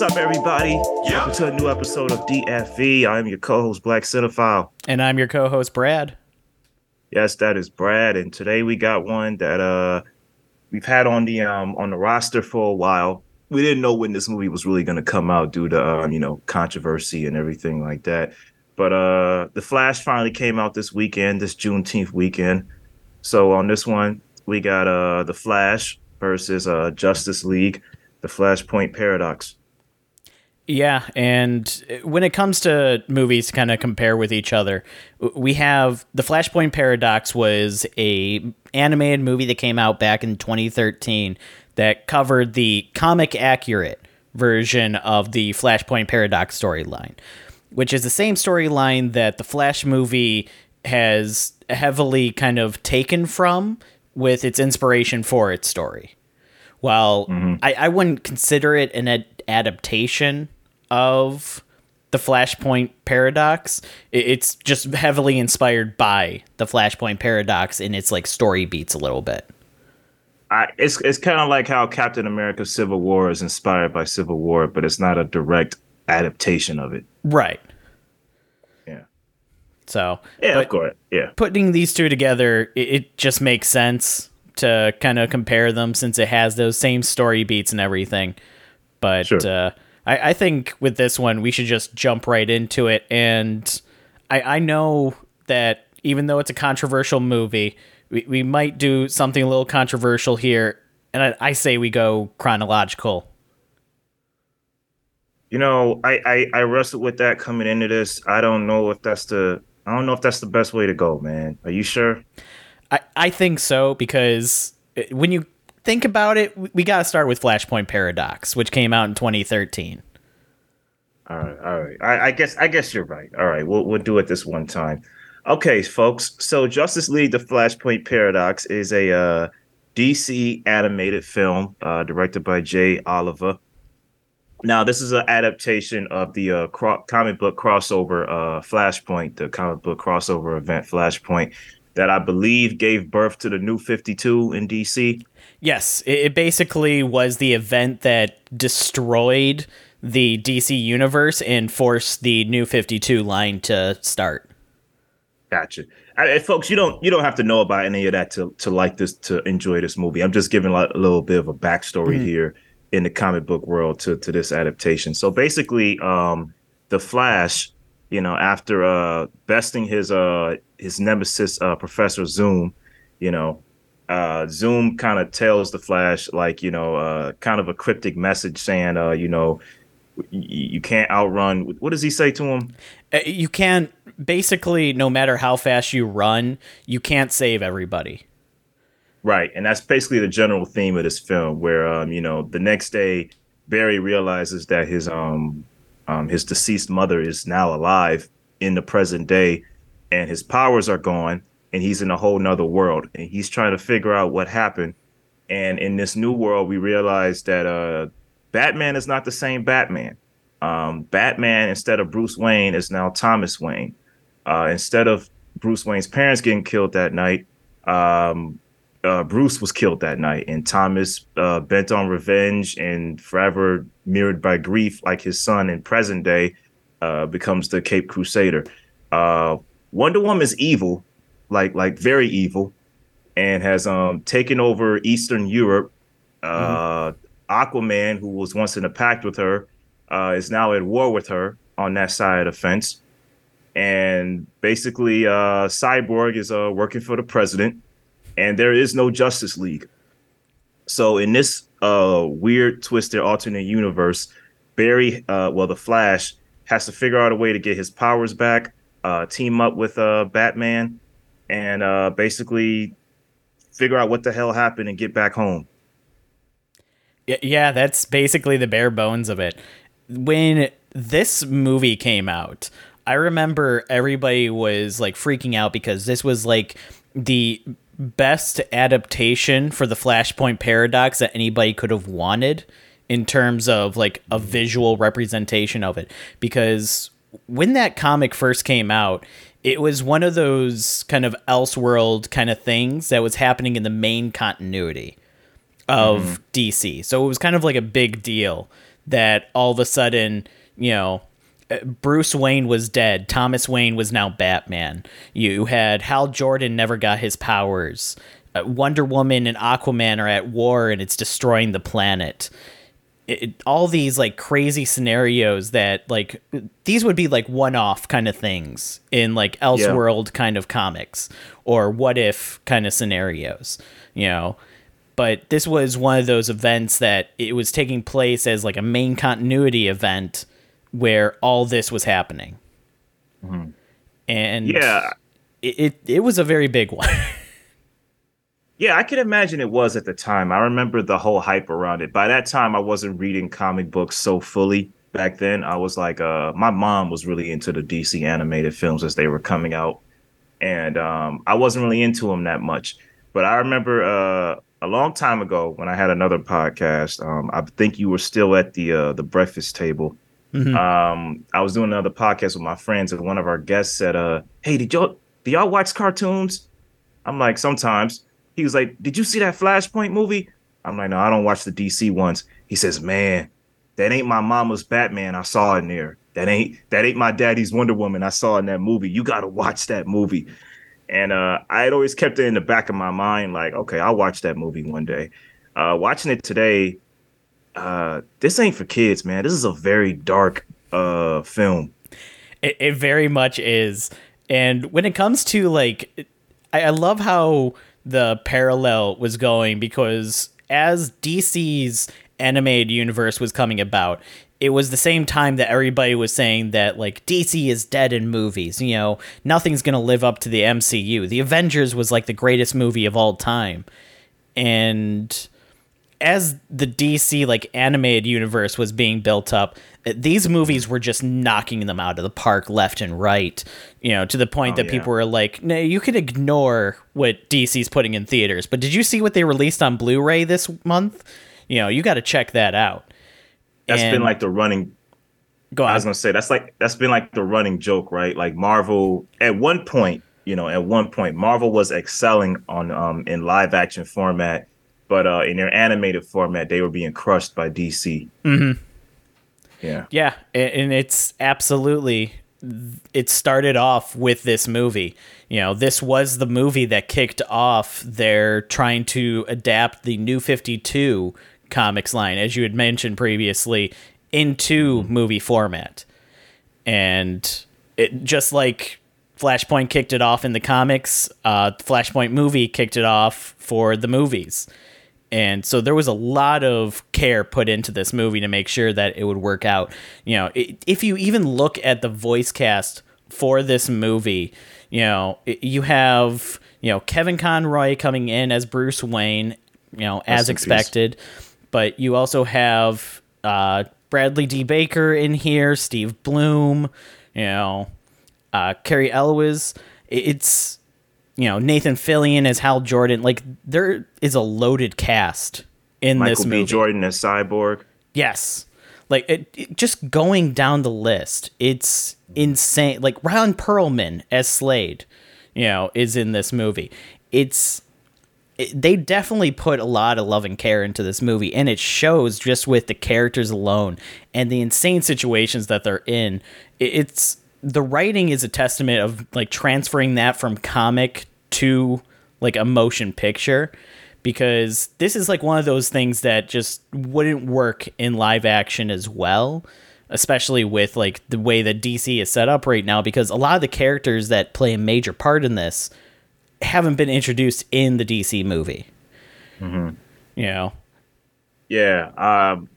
What's up, everybody? Welcome to a new episode of DFV. I'm your co-host, Blak Cinephile. And I'm your co-host, Brad. Yes, that is Brad, and today we got one that uh we've had on the um on the roster for a while. We didn't know when this movie was really going to come out due to um, you know controversy and everything like that. But uh the Flash finally came out this weekend, this Juneteenth weekend. So on this one, we got uh the Flash versus uh Justice League, the Flashpoint Paradox. Yeah, and when it comes to movies to kind of compare with each other, we have the Flashpoint Paradox was a animated movie that came out back in 2013 that covered the comic accurate version of the Flashpoint Paradox storyline, which is the same storyline that the Flash movie has heavily kind of taken from with its inspiration for its story. While mm-hmm. I, I wouldn't consider it an ad- adaptation of the Flashpoint paradox. It's just heavily inspired by the Flashpoint paradox in its like story beats a little bit. I, it's it's kind of like how Captain America: Civil War is inspired by Civil War, but it's not a direct adaptation of it. Right. Yeah. So yeah, of course, yeah. Putting these two together, it, it just makes sense to kind of compare them since it has those same story beats and everything. But sure. uh, I, I think with this one, we should just jump right into it. And I, I know that even though it's a controversial movie, we, we might do something a little controversial here. And I, I say we go chronological. You know, I, I, I wrestled with that coming into this. I don't know if that's the I don't know if that's the best way to go, man. Are you sure? I, I think so because when you think about it, we got to start with Flashpoint Paradox, which came out in 2013. All right, all right. I, I guess I guess you're right. All right, we'll we'll do it this one time. Okay, folks. So Justice League: The Flashpoint Paradox is a uh, DC animated film uh, directed by Jay Oliva. Now, this is an adaptation of the uh, cro- comic book crossover uh, Flashpoint, the comic book crossover event Flashpoint, that I believe gave birth to the New Fifty Two in DC. Yes, it basically was the event that destroyed the DC universe and forced the New 52 line to start. Gotcha. I, folks, you don't you don't have to know about any of that to to like this to enjoy this movie. I'm just giving a little bit of a backstory mm-hmm. here in the comic book world to to this adaptation. So basically, um, the Flash, you know, after uh besting his uh his nemesis uh Professor Zoom, you know, uh, Zoom kind of tells the Flash like you know uh, kind of a cryptic message saying uh, you know you can't outrun. What does he say to him? Uh, you can't basically no matter how fast you run, you can't save everybody. Right, and that's basically the general theme of this film. Where um, you know the next day Barry realizes that his um, um his deceased mother is now alive in the present day, and his powers are gone and he's in a whole nother world and he's trying to figure out what happened. And in this new world, we realize that uh, Batman is not the same Batman. Um, Batman, instead of Bruce Wayne, is now Thomas Wayne. Uh, instead of Bruce Wayne's parents getting killed that night, um, uh, Bruce was killed that night, and Thomas, uh, bent on revenge and forever mirrored by grief, like his son in present day, uh, becomes the Cape Crusader. Uh, Wonder Woman is evil, like like very evil, and has um taken over Eastern Europe. Uh, mm-hmm. Aquaman, who was once in a pact with her, uh, is now at war with her on that side of the fence. And basically, uh, Cyborg is uh, working for the president, and there is no Justice League. So in this uh, weird, twisted, alternate universe, Barry, uh, well, the Flash, has to figure out a way to get his powers back, uh, team up with uh, Batman, and uh, basically figure out what the hell happened and get back home. Yeah, that's basically the bare bones of it. When this movie came out, I remember everybody was like freaking out because this was like the best adaptation for the Flashpoint paradox that anybody could have wanted in terms of like a visual representation of it because when that comic first came out it was one of those kind of elseworld kind of things that was happening in the main continuity of mm-hmm. DC. So it was kind of like a big deal that all of a sudden, you know, uh, Bruce Wayne was dead. Thomas Wayne was now Batman. You had Hal Jordan never got his powers. Uh, Wonder Woman and Aquaman are at war and it's destroying the planet. It, all these like crazy scenarios that like these would be like one-off kind of things in like Elseworld yeah. kind of comics or what if kind of scenarios, you know. But this was one of those events that it was taking place as like a main continuity event where all this was happening. Mm-hmm. And yeah, it, it, it was a very big one. yeah, I can imagine it was at the time. I remember the whole hype around it. By that time, I wasn't reading comic books so fully. Back then, I was like, uh, my mom was really into the DC animated films as they were coming out, and um, I wasn't really into them that much. But I remember uh, a long time ago when I had another podcast. Um, I think you were still at the uh, the breakfast table Mm-hmm. Um, I was doing another podcast with my friends, and one of our guests said, "Uh, hey, did y'all do y'all watch cartoons?" I'm like, sometimes. He was like, "Did you see that Flashpoint movie?" I'm like, "No, I don't watch the DC ones." He says, "Man, that ain't my mama's Batman. I saw in there. That ain't that ain't my daddy's Wonder Woman. I saw in that movie. You got to watch that movie." And uh, I had always kept it in the back of my mind, like, okay, I'll watch that movie one day. Uh, watching it today, uh, this ain't for kids, man. This is a very dark uh film. It, it very much is. And when it comes to like, I, I love how the parallel was going because as DC's animated universe was coming about, it was the same time that everybody was saying that like DC is dead in movies. You know, nothing's gonna live up to the MCU. The Avengers was like the greatest movie of all time, and as the DC like animated universe was being built up, these movies were just knocking them out of the park left and right. You know, to the point oh, that yeah. people were like, "No, you can ignore what DC's putting in theaters." But did you see what they released on Blu-ray this month? You know, you got to check that out. That's and, been like the running. Go on. I was gonna say that's like that's been like the running joke, right? Like Marvel at one point, you know, at one point, Marvel was excelling on um in live action format but uh, in their animated format, they were being crushed by DC. Mm-hmm. Yeah, yeah, and it's absolutely. It started off with this movie. You know, this was the movie that kicked off their trying to adapt the New Fifty Two comics line, as you had mentioned previously, into mm-hmm. movie format, and it just like Flashpoint kicked it off in the comics. Uh, Flashpoint movie kicked it off for the movies. And so there was a lot of care put into this movie to make sure that it would work out. You know, if you even look at the voice cast for this movie, you know, you have, you know, Kevin Conroy coming in as Bruce Wayne, you know, as expected. But you also have uh, Bradley D. Baker in here, Steve Blum you know, uh, Cary Elwes. It's you know Nathan Fillion as Hal Jordan. Like there is a loaded cast in Michael this movie. Michael B. Jordan as Cyborg. Yes, like it, it, just going down the list, it's insane. Like Ron Perlman as Slade, you know, is in this movie. It's it, they definitely put a lot of love and care into this movie, and it shows just with the characters alone and the insane situations that they're in. It, it's the writing is a testament of like transferring that from comic to like a motion picture because this is like one of those things that just wouldn't work in live action as well especially with like the way that DC is set up right now because a lot of the characters that play a major part in this haven't been introduced in the DC movie. Mm-hmm. You know. Yeah, um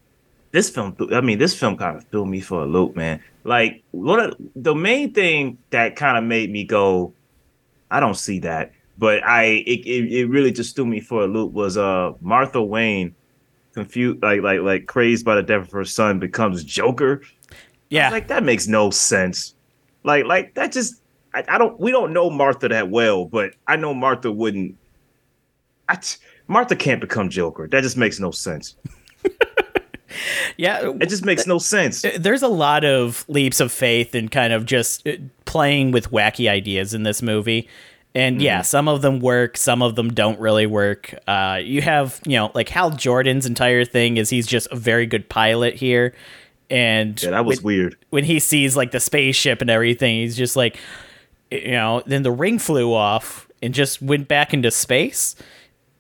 this film I mean this film kind of threw me for a loop, man. Like what the main thing that kind of made me go I don't see that. But I it, it, it really just threw me for a loop was uh Martha Wayne confused like like like crazed by the death of her son becomes Joker. Yeah. Like that makes no sense. Like like that just I, I, don't we don't know Martha that well, but I know Martha wouldn't I, Martha can't become Joker. That just makes no sense. yeah, it just makes no sense. There's a lot of leaps of faith and kind of just uh, playing with wacky ideas in this movie. And yeah, some of them work, some of them don't really work. Uh, you have, you know, like Hal Jordan's entire thing is he's just a very good pilot here. And Yeah, that was when, weird. when he sees like the spaceship and everything, he's just like, you know, then the ring flew off and just went back into space.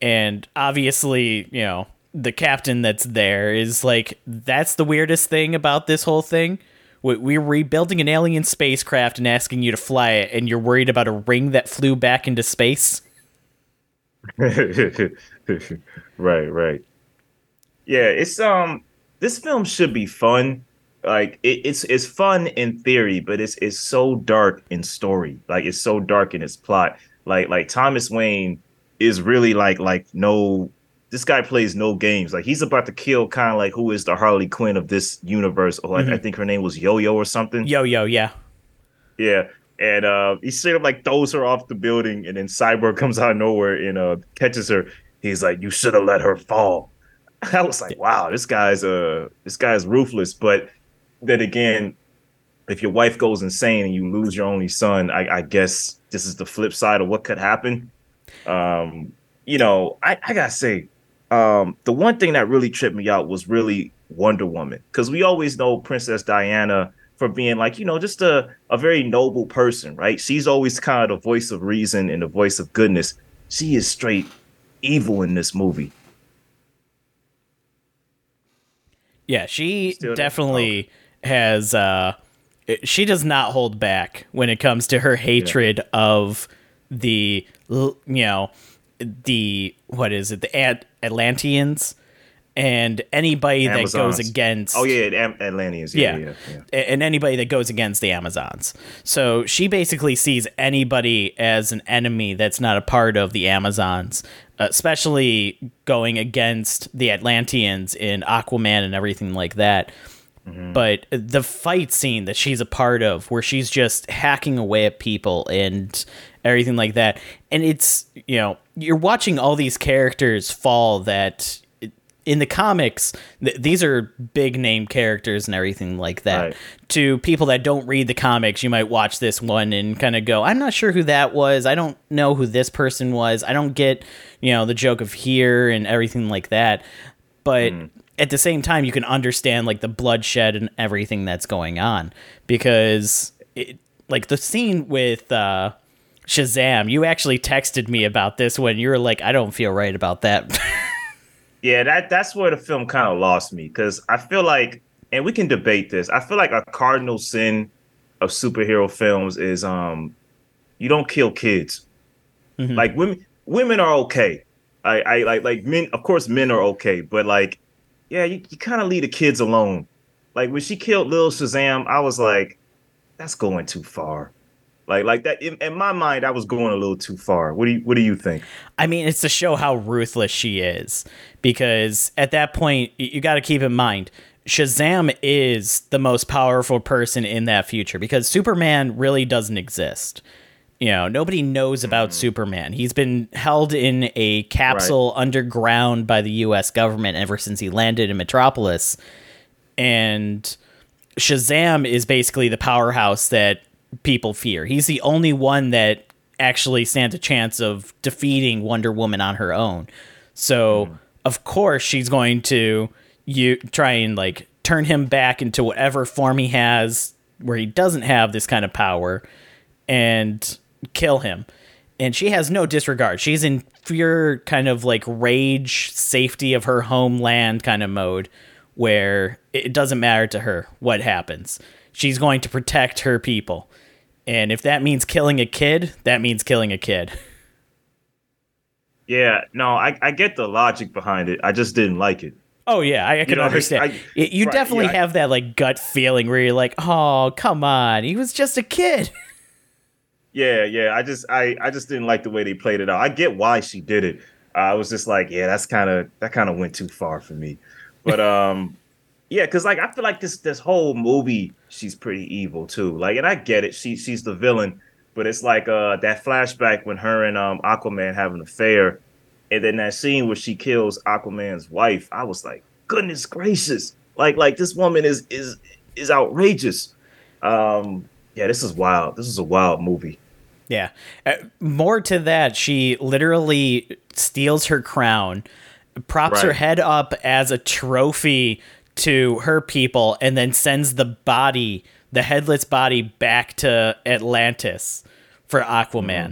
And obviously, you know, the captain that's there is like, that's the weirdest thing about this whole thing. We- We're rebuilding an alien spacecraft and asking you to fly it, and you're worried about a ring that flew back into space. right, right. Yeah, it's um this film should be fun. Like it, it's it's fun in theory, but it's it's so dark in story. Like it's so dark in its plot. Like like Thomas Wayne is really like like no this guy plays no games. Like he's about to kill kind of like who is the Harley Quinn of this universe. Or like I think her name was Yo Yo or something. Yo, yo, yeah. Yeah. And uh, he straight up like throws her off the building, and then Cyborg comes out of nowhere and uh, catches her. He's like, "You should have let her fall." I was like, "Wow, this guy's uh, this guy's ruthless." But then again, if your wife goes insane and you lose your only son, I, I guess this is the flip side of what could happen. Um, you know, I, I gotta say, um, the one thing that really tripped me out was really Wonder Woman because we always know Princess Diana for being like you know just a, a very noble person right? She's always kind of the voice of reason and the voice of goodness. She is straight evil in this movie. Yeah, she Still definitely has uh she does not hold back when it comes to her hatred of the you know the what is it? The At- Atlanteans and anybody that goes against oh yeah Am- Atlanteans yeah yeah. yeah, yeah. And anybody that goes against the Amazons. So she basically sees anybody as an enemy that's not a part of the Amazons, especially going against the Atlanteans in Aquaman and everything like that. Mm-hmm. But the fight scene that she's a part of, where she's just hacking away at people and everything like that, and it's you know you're watching all these characters fall that in the comics, th- these are big name characters and everything like that. Right. To people that don't read the comics, you might watch this one and kind of go, "I'm not sure who that was. I don't know who this person was. I don't get, you know, the joke of here and everything like that." But at the same time, you can understand like the bloodshed and everything that's going on because, it, like the scene with. uh Shazam, you actually texted me about this when you were like, I don't feel right about that. Yeah, that that's where the film kind of lost me because I feel like, and we can debate this. I feel like a cardinal sin of superhero films is um, you don't kill kids. Like women, women are okay. I, I like like men. Of course, men are okay, but like, yeah, you, you kind of leave the kids alone. Like when she killed Lil Shazam, I was like, that's going too far. Like like that in, in my mind, I was going a little too far. What do you What do you think? I mean, it's to show how ruthless she is. Because at that point, you got to keep in mind, Shazam is the most powerful person in that future because Superman really doesn't exist. You know, nobody knows about mm-hmm. Superman. He's been held in a capsule underground by the US government ever since he landed in Metropolis. And Shazam is basically the powerhouse that people fear. He's the only one that actually stands a chance of defeating Wonder Woman on her own. So, hmm. of course, she's going to you try and like turn him back into whatever form he has where he doesn't have this kind of power and kill him. And she has no disregard. She's in pure kind of like rage, safety of her homeland kind of mode where it doesn't matter to her what happens. She's going to protect her people. And if that means killing a kid, that means killing a kid. Yeah, no, I, I get the logic behind it. I just didn't like it. Oh yeah, I, I can know, understand. I- Y- you right, definitely yeah, I- have that like gut feeling where you're like, "Oh, come on, he was just a kid." Yeah, yeah. I just I I just didn't like the way they played it out. I get why she did it. I was just like, yeah, that's kind of that kind of went too far for me. But um yeah, cuz like I feel like this this whole movie she's pretty evil too. Like and I get it. She she's the villain, but it's like uh that flashback when her and um Aquaman have an affair and then that scene where she kills Aquaman's wife. I was like, goodness gracious. Like like this woman is is is outrageous. Um yeah, this is wild. This is a wild movie. Yeah. Uh, more to that, she literally steals her crown, props right. her head up as a trophy to her people, and then sends the body, the headless body, back to Atlantis for Aquaman. Mm-hmm.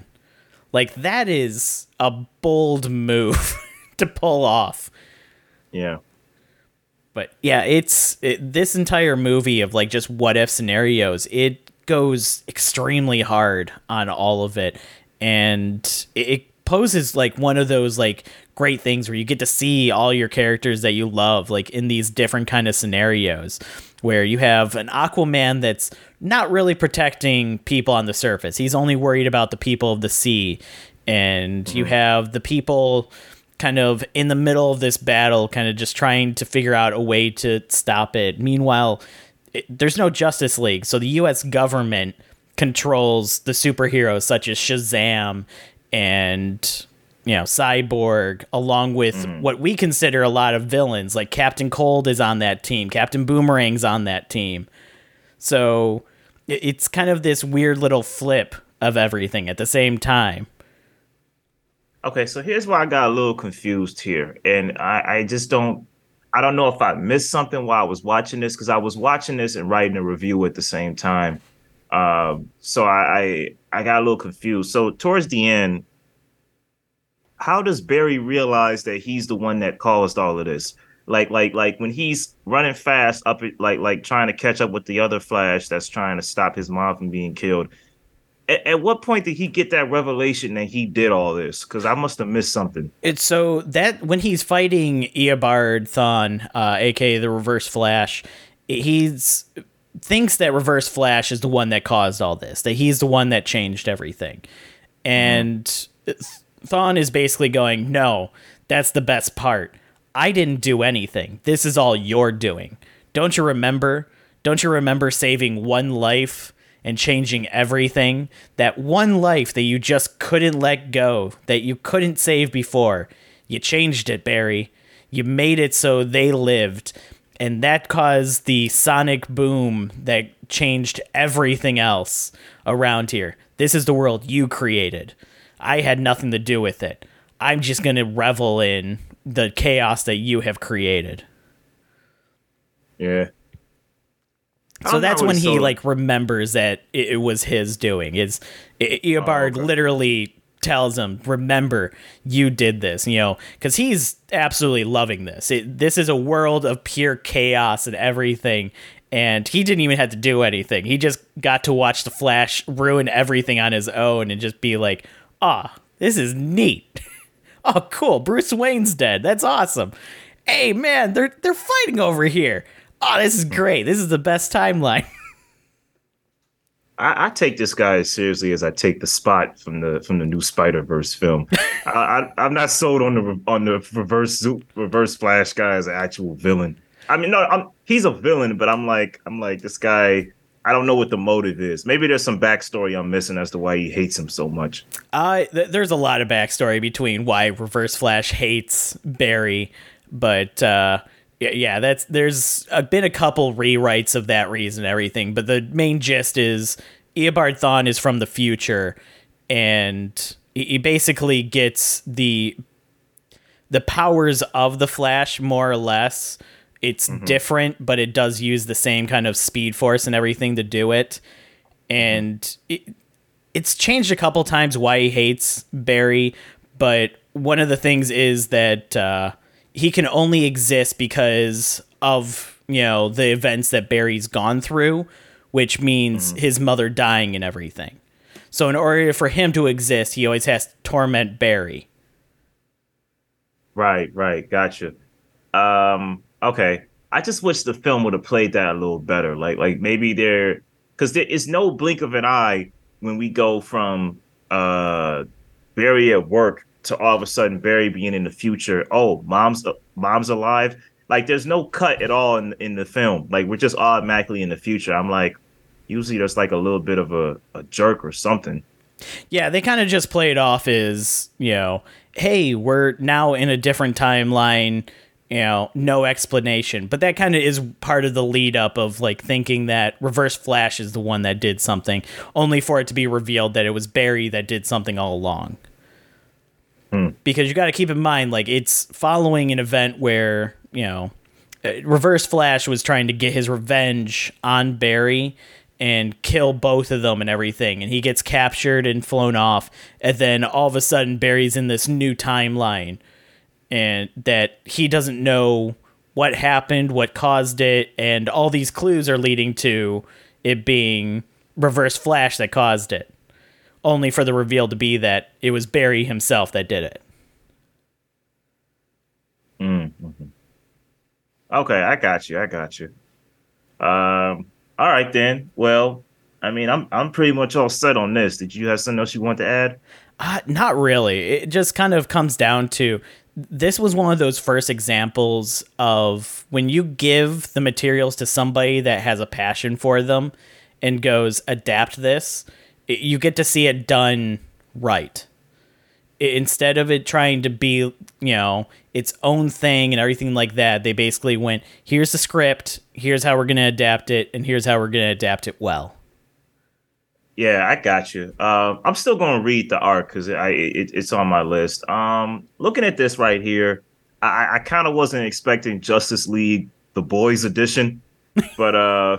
Like, that is a bold move to pull off. Yeah. But yeah, it's it, this entire movie of like just what if scenarios. It goes extremely hard on all of it, and it poses like one of those like great things where you get to see all your characters that you love like in these different kind of scenarios where you have an Aquaman that's not really protecting people on the surface. He's only worried about the people of the sea. And you mm-hmm. have the people kind of in the middle of this battle, kind of just trying to figure out a way to stop it. Meanwhile, it, there's no Justice League, so the U.S. government controls the superheroes such as Shazam and you know Cyborg, along with mm. what we consider a lot of villains. Like Captain Cold is on that team, Captain Boomerang's on that team. So it's kind of this weird little flip of everything at the same time. Okay, so here's why I got a little confused here, and I, I just don't I don't know if I missed something while I was watching this because I was watching this and writing a review at the same time. Um, so I, I I got a little confused. So towards the end, how does Barry realize that he's the one that caused all of this? Like like like when he's running fast up like like trying to catch up with the other Flash that's trying to stop his mom from being killed at, at, what point did he get that revelation that he did all this? Because I must have missed something. It's so that when he's fighting Eobard Thawne, uh, aka the Reverse Flash, he's thinks that Reverse Flash is the one that caused all this. That he's the one that changed everything, and mm-hmm. Thawne is basically going, "No, that's the best part. I didn't do anything. This is all you're doing. Don't you remember? Don't you remember saving one life?" and changing everything. That one life that you just couldn't let go, that you couldn't save before. You changed it, Barry. You made it so they lived. And that caused the sonic boom that changed everything else around here. This is the world you created. I had nothing to do with it. I'm just going to revel in the chaos that you have created. Yeah. So that's when he so... like remembers that it, it, was his doing. Is oh, Eobard oh, okay. literally tells him, "Remember, you did this." You know, because he's absolutely loving this. It, this is a world of pure chaos and everything, and he didn't even have to do anything. He just got to watch the Flash ruin everything on his own and just be like, "Ah, oh, this is neat." oh, cool. Bruce Wayne's dead. That's awesome. Hey, man, they're they're fighting over here oh, this is great. This is the best timeline. I, I, take this guy as seriously as I take the spot from the from the new Spider Verse film. I, I, am not sold on the on the reverse reverse Flash guy as an actual villain. I mean, no, I'm, he's a villain, but I'm like I'm like this guy. I don't know what the motive is. Maybe there's some backstory I'm missing as to why he hates him so much. Uh, th- there's a lot of backstory between why Reverse Flash hates Barry, but uh, yeah, that's there's been a couple rewrites of that reason everything, but the main gist is Eobard Thawne is from the future, and he basically gets the the powers of the Flash more or less. It's mm-hmm. different, but it does use the same kind of speed force and everything to do it. And it, it's changed a couple times why he hates Barry, but one of the things is that uh, he can only exist because of you know the events that Barry's gone through, which means mm-hmm. his mother dying and everything. So in order for him to exist, he always has to torment Barry. Right, right, gotcha. Um, okay. I just wish the film would have played that a little better. Like, like maybe there, because there is no blink of an eye when we go from uh Barry at work to all of a sudden Barry being in the future. Oh, mom's mom's alive. Like there's no cut at all in in the film. Like we're just automatically in the future. I'm like, usually there's like a little bit of a, a jerk or something. Yeah, they kind of just play it off as you know, hey, we're now in a different timeline. You know, no explanation. But that kind of is part of the lead up of like thinking that Reverse Flash is the one that did something, only for it to be revealed that it was Barry that did something all along. Because you got to keep in mind, like, it's following an event where, you know, uh, Reverse Flash was trying to get his revenge on Barry and kill both of them and everything. And he gets captured and flown off. And then all of a sudden, Barry's in this new timeline and that he doesn't know what happened, what caused it, and all these clues are leading to it being Reverse Flash that caused it. Only for the reveal to be that it was Barry himself that did it. Okay, I got you. I got you. Um, all right then. Well, I mean, I'm I'm pretty much all set on this. Did you have something else you want to add? Uh, not really. It just kind of comes down to this was one of those first examples of when you give the materials to somebody that has a passion for them and goes adapt this, it, you get to see it done right. I- instead of it trying to be, you know, its own thing and everything like that, they basically went, here's the script, here's how we're going to adapt it, and here's how we're going to adapt it well. Yeah, I got you. Um, I'm still going to read the arc because I it, it's on my list. Um, looking at this right here, I, I kind of wasn't expecting Justice League the Boys edition, but uh,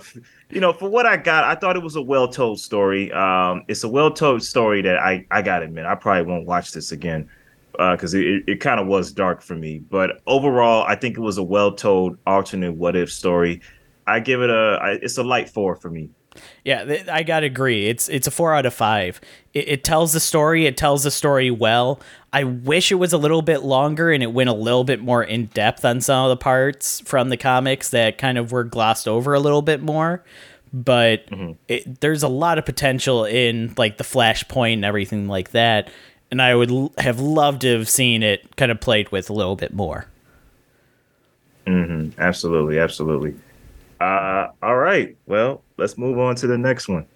you know, for what I got, I thought it was a well told story. Um, it's a well told story that I I got to admit I probably won't watch this again because it, it, it kind of was dark for me. But overall, I think it was a well told alternate what if story. I give it a I, it's a light four for me. Yeah, th- I gotta agree. It's it's a four out of five. It, it tells the story. It tells the story well. I wish it was a little bit longer and it went a little bit more in depth on some of the parts from the comics that kind of were glossed over a little bit more. But mm-hmm. it, there's a lot of potential in like the flashpoint and everything like that. And I would l- have loved to have seen it kind of played with a little bit more. Mm-hmm. Absolutely, absolutely. Uh, all right. Well, let's move on to the next one.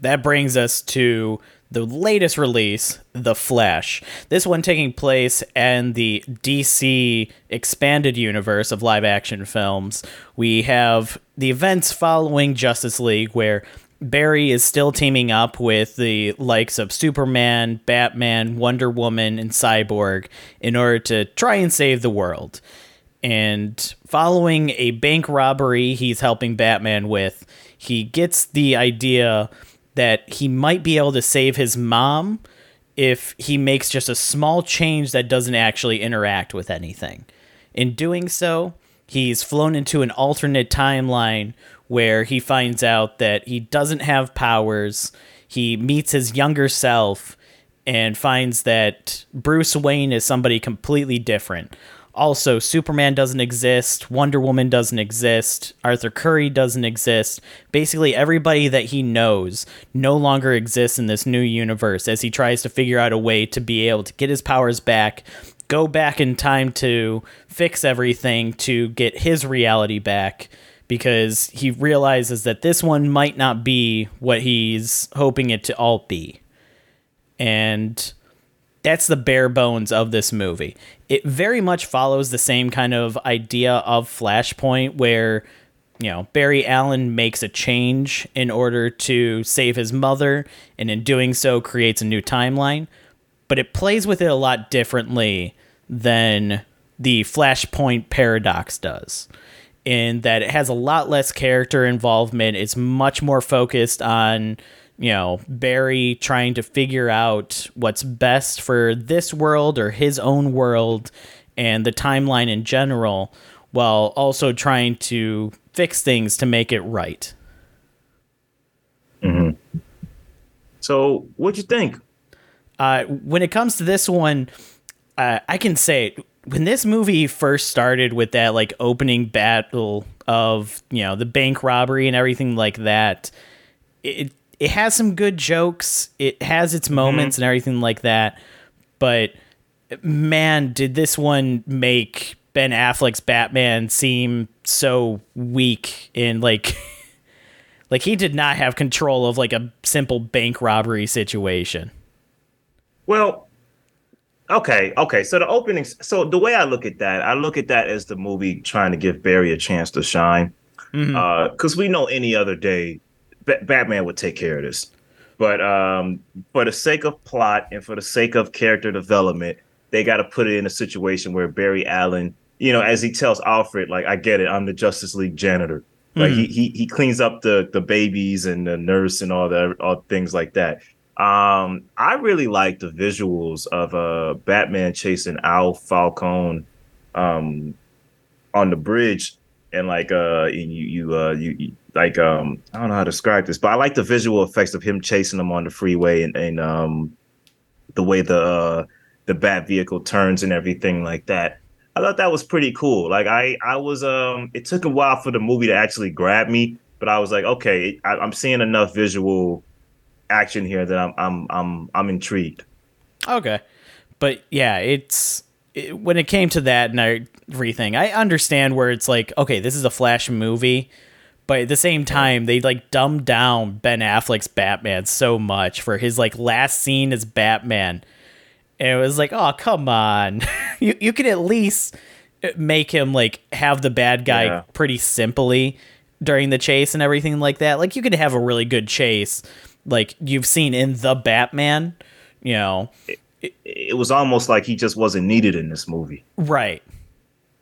that brings us to the latest release, The Flash. This one taking place in the DC expanded universe of live action films. We have the events following Justice League, where Barry is still teaming up with the likes of Superman, Batman, Wonder Woman, and Cyborg in order to try and save the world. And following a bank robbery he's helping Batman with, he gets the idea that he might be able to save his mom if he makes just a small change that doesn't actually interact with anything. In doing so, he's flown into an alternate timeline where he finds out that he doesn't have powers. He meets his younger self and finds that Bruce Wayne is somebody completely different. Also, Superman doesn't exist, Wonder Woman doesn't exist, Arthur Curry doesn't exist. Basically, everybody that he knows no longer exists in this new universe as he tries to figure out a way to be able to get his powers back, go back in time to fix everything to get his reality back because he realizes that this one might not be what he's hoping it to all be. And that's the bare bones of this movie. It very much follows the same kind of idea of Flashpoint where you know, Barry Allen makes a change in order to save his mother and in doing so creates a new timeline, but it plays with it a lot differently than the Flashpoint paradox does. In that it has a lot less character involvement. It's much more focused on you know, Barry trying to figure out what's best for this world or his own world and the timeline in general, while also trying to fix things to make it right. So, what'd you think? Uh, when it comes to this one, uh, I can say when this movie first started with that like opening battle of you know the bank robbery and everything like that, it it has some good jokes. It has its moments and everything like that. But man, did this one make Ben Affleck's Batman seem so weak and like like he did not have control of like a simple bank robbery situation. Well, Okay, okay. So the opening. So the way I look at that, I look at that as the movie trying to give Barry a chance to shine. Because mm-hmm. uh, we know any other day, B- Batman would take care of this. But um, for the sake of plot and for the sake of character development, they got to put it in a situation where Barry Allen, you know, as he tells Alfred, like, I get it, I'm the Justice League janitor. Like mm-hmm. he, he he cleans up the the babies and the nurse and all the all things like that. Um, I really like the visuals of uh Batman chasing Al Falcone um on the bridge and like uh you you uh you, you, like um I don't know how to describe this, but I like the visual effects of him chasing them on the freeway and, and um the way the uh the bat vehicle turns and everything like that. I thought that was pretty cool. Like I, I was, um, it took a while for the movie to actually grab me, but I was like, okay, I, am seeing enough visual action here that I'm, I'm, I'm, I'm intrigued. Okay, but yeah, it's it, when it came to that and everything, I understand where it's like, okay, this is a Flash movie, but at the same time, they like dumbed down Ben Affleck's Batman so much for his like last scene as Batman and it was like, oh come on, you you can at least make him like have the bad guy yeah. pretty simply during the chase and everything like that. Like you could have a really good chase, like you've seen in the Batman. You know, it, it, it was almost like he just wasn't needed in this movie. Right.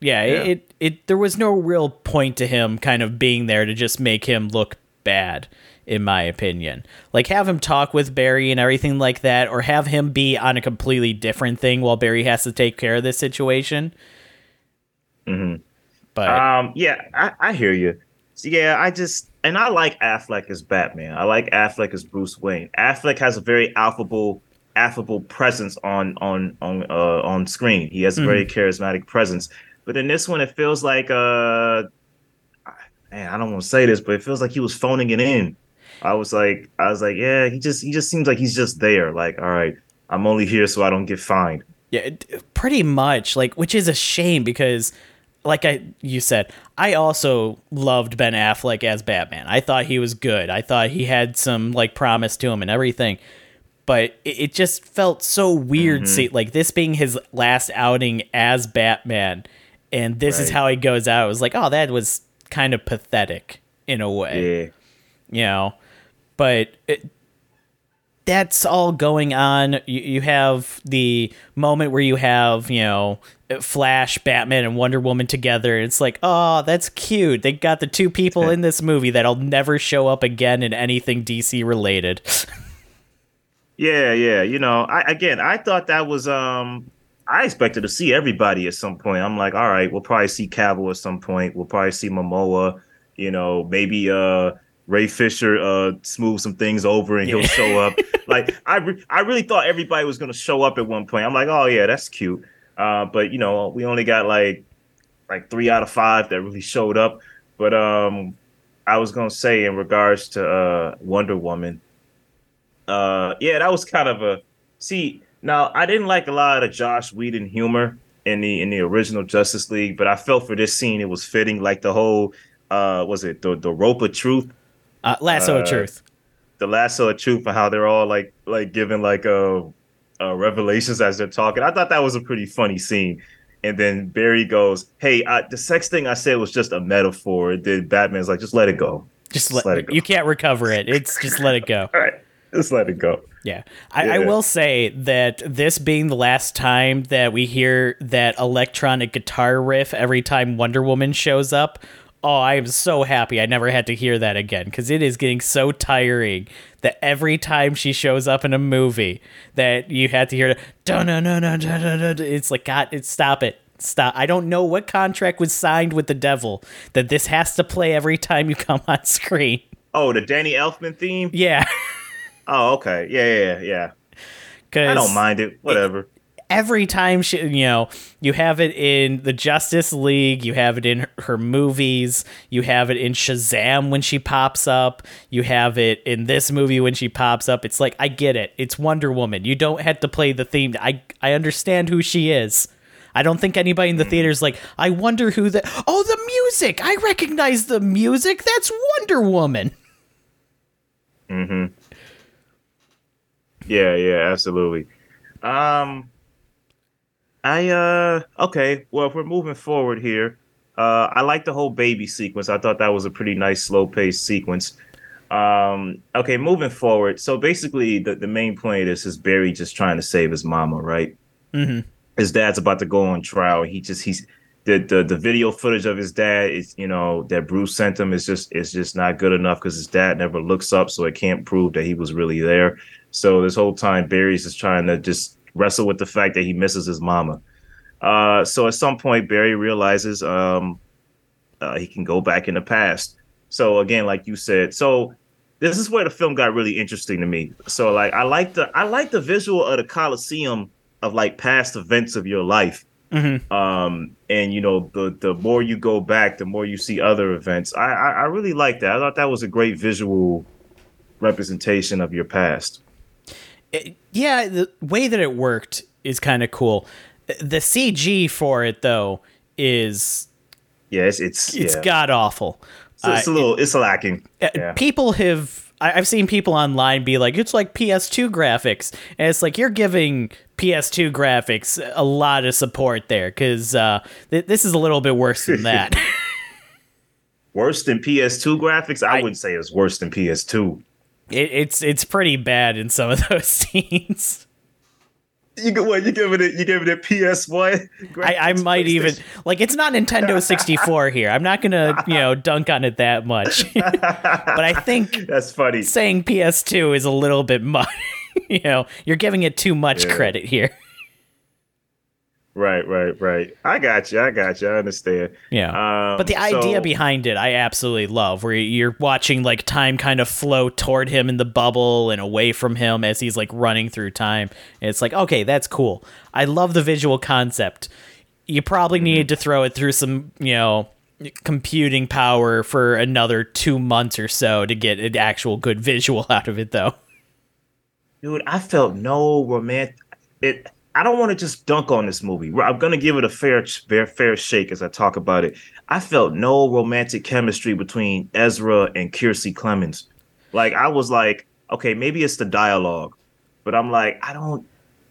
Yeah, yeah. It, it it there was no real point to him kind of being there to just make him look bad in my opinion. Like have him talk with Barry and everything like that, or have him be on a completely different thing while Barry has to take care of this situation. Mm-hmm. But um, yeah, I, I hear you. So, yeah, I just and I like Affleck as Batman. I like Affleck as Bruce Wayne. Affleck has a very affable, affable presence on on on uh, on screen. He has a very mm-hmm. charismatic presence. But in this one, it feels like uh, man, I don't want to say this, but it feels like he was phoning it in. I was like, I was like, yeah, he just he just seems like he's just there. Like, all right, I'm only here so I don't get fined. Yeah, pretty much. Like, which is a shame because, like I you said, I also loved Ben Affleck as Batman. I thought he was good. I thought he had some like promise to him and everything. But it, it just felt so weird, mm-hmm. see, like this being his last outing as Batman, and this right. is how he goes out. It was like, oh, that was kind of pathetic in a way. Yeah. You know, but it, that's all going on. You, you have the moment where you have, you know, Flash, Batman, and Wonder Woman together. It's like, oh, that's cute. They got the two people in this movie that'll never show up again in anything DC related. yeah, yeah. You know, I again, I thought that was um I expected to see everybody at some point. I'm like, all right, we'll probably see Cavill at some point. We'll probably see Momoa. You know, maybe uh Ray Fisher uh smooth some things over and he'll show up. like I re- I really thought everybody was gonna show up at one point. I'm like, oh yeah, that's cute. Uh, but you know, we only got like like three out of five that really showed up. But um, I was gonna say in regards to uh Wonder Woman, uh, yeah, that was kind of a see. Now I didn't like a lot of Joss Whedon humor in the in the original Justice League, but I felt for this scene it was fitting. Like the whole uh was it the the rope of truth uh, lasso uh, of truth. The lasso of truth and how they're all like like giving like uh, uh, revelations as they're talking. I thought that was a pretty funny scene. And then Barry goes, "Hey, I, the sex thing I said was just a metaphor." And then Batman's like, "Just let it go. Just, just let, let, it go. You can't recover it. It's just let it go." all right, just let it go. Yeah. I, yeah. I, will say that this being the last time that we hear that electronic guitar riff every time Wonder Woman shows up oh, I am so happy I never had to hear that again because it is getting so tiring that every time she shows up in a movie that you had to hear it. It's like God, it's stop it. Stop. I don't know what contract was signed with the devil that this has to play every time you come on screen. Oh, the Danny Elfman theme? Yeah. Oh, okay. Yeah, yeah, yeah. Cause I don't mind it. Whatever every time she, you know, you have it in the Justice League, you have it in her movies, you have it in Shazam when she pops up, you have it in this movie when she pops up. It's like I get it. It's Wonder Woman. You don't have to play the theme. I I understand who she is. I don't think anybody in the theater is like, I wonder who the Oh, the music. I recognize the music. That's Wonder Woman. Mhm. Yeah, yeah, absolutely. Um I uh okay. Well, if we're moving forward here, uh, I like the whole baby sequence. I thought that was a pretty nice, slow paced sequence. Um, okay, moving forward. So basically, the, the main point is is Barry just trying to save his mama, right? Mm-hmm. His dad's about to go on trial. He just he's the, the the video footage of his dad is you know that Bruce sent him is just is just not good enough because his dad never looks up, so it can't prove that he was really there. So this whole time, Barry's just trying to just wrestle with the fact that he misses his mama. Uh, so at some point, Barry realizes um, uh, he can go back in the past. So again, like you said, so this is where the film got really interesting to me. So like I like the I like the visual of the Coliseum of like past events of your life. Mm-hmm. Um, and you know, the the more you go back, the more you see other events. I, I I really like that. I thought that was a great visual representation of your past. It, yeah, the way that it worked is kind of cool. The CG for it though is yeah, it's it's, it's yeah. god awful. So it's a little it's lacking. Uh, Yeah. People have I- I've seen people online be like, it's like PS2 graphics, and it's like you're giving PS2 graphics a lot of support there because uh, th- this is a little bit worse than that. Worse than PS2 graphics? I, I- wouldn't say it's worse than PS2. It, it's it's pretty bad in some of those scenes. You what? You giving it? You giving it PS One? I, I might even like it's not Nintendo 64 here. I'm not gonna you know dunk on it that much, but I think That's funny. saying PS2 is a little bit much. you know, you're giving it too much Yeah. credit here. Right, right, right. I got you. I got you. I understand. Yeah. Um, but the idea so- behind it, I absolutely love, where you're watching like time kind of flow toward him in the bubble and away from him as he's like running through time. And it's like, okay, that's cool. I love the visual concept. You probably Mm-hmm. needed to throw it through some, you know, computing power for another two months or so to get an actual good visual out of it, though. dude, I felt no romantic. It. I don't want to just dunk on this movie. I'm gonna give it a fair, fair, fair shake as I talk about it. I felt no romantic chemistry between Ezra and Kiersey Clemons. Like I was like, okay, maybe it's the dialogue, but I'm like, I don't,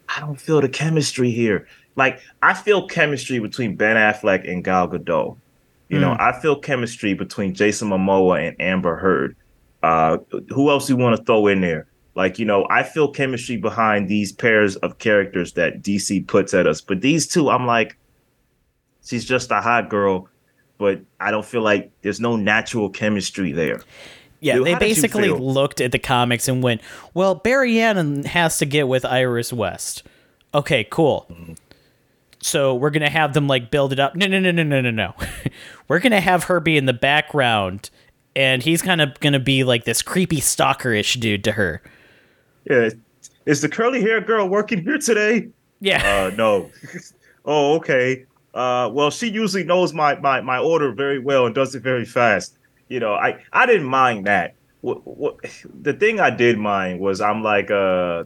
I don't feel the chemistry here. Like I feel chemistry between Ben Affleck and Gal Gadot. You know, I feel chemistry between Jason Momoa and Amber Heard. Uh, who else you want to throw in there? Like, you know, I feel chemistry behind these pairs of characters that DC puts at us. But these two, I'm like, she's just a hot girl, but I don't feel like there's no natural chemistry there. Yeah, Dude, they how did you basically looked at the comics and went, "Well, Barry Allen has to get with Iris West." Okay, cool. Mm-hmm. So we're gonna have them like build it up. No, no, no, no, no, no, no. we're gonna have her be in the background, and he's kind of gonna be like this creepy stalkerish dude to her. Yeah. Is the curly hair girl working here today? Yeah, Uh, no. oh, okay. Uh, well, she usually knows my, my, my order very well and does it very fast. You know, I, I didn't mind that. What, what, the thing I did mind was I'm like, uh,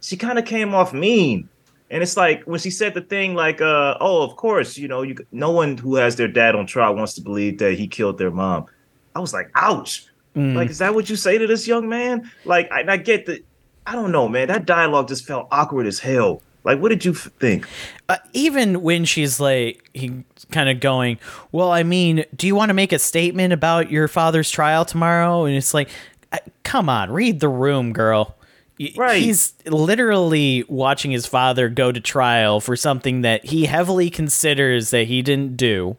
she kind of came off mean. And it's like when she said the thing like, uh, oh, of course, you know, you no one who has their dad on trial wants to believe that he killed their mom. I was like, ouch. Mm. Like, is that what you say to this young man? Like, I, I get the, I don't know, man. That dialogue just felt awkward as hell. Like, what did you f- think? uh, even when she's like, he kind of going, "Well, I mean, do you want to make a statement about your father's trial tomorrow?" And it's like, come on, read the room, girl. Right. He's literally watching his father go to trial for something that he heavily considers that he didn't do.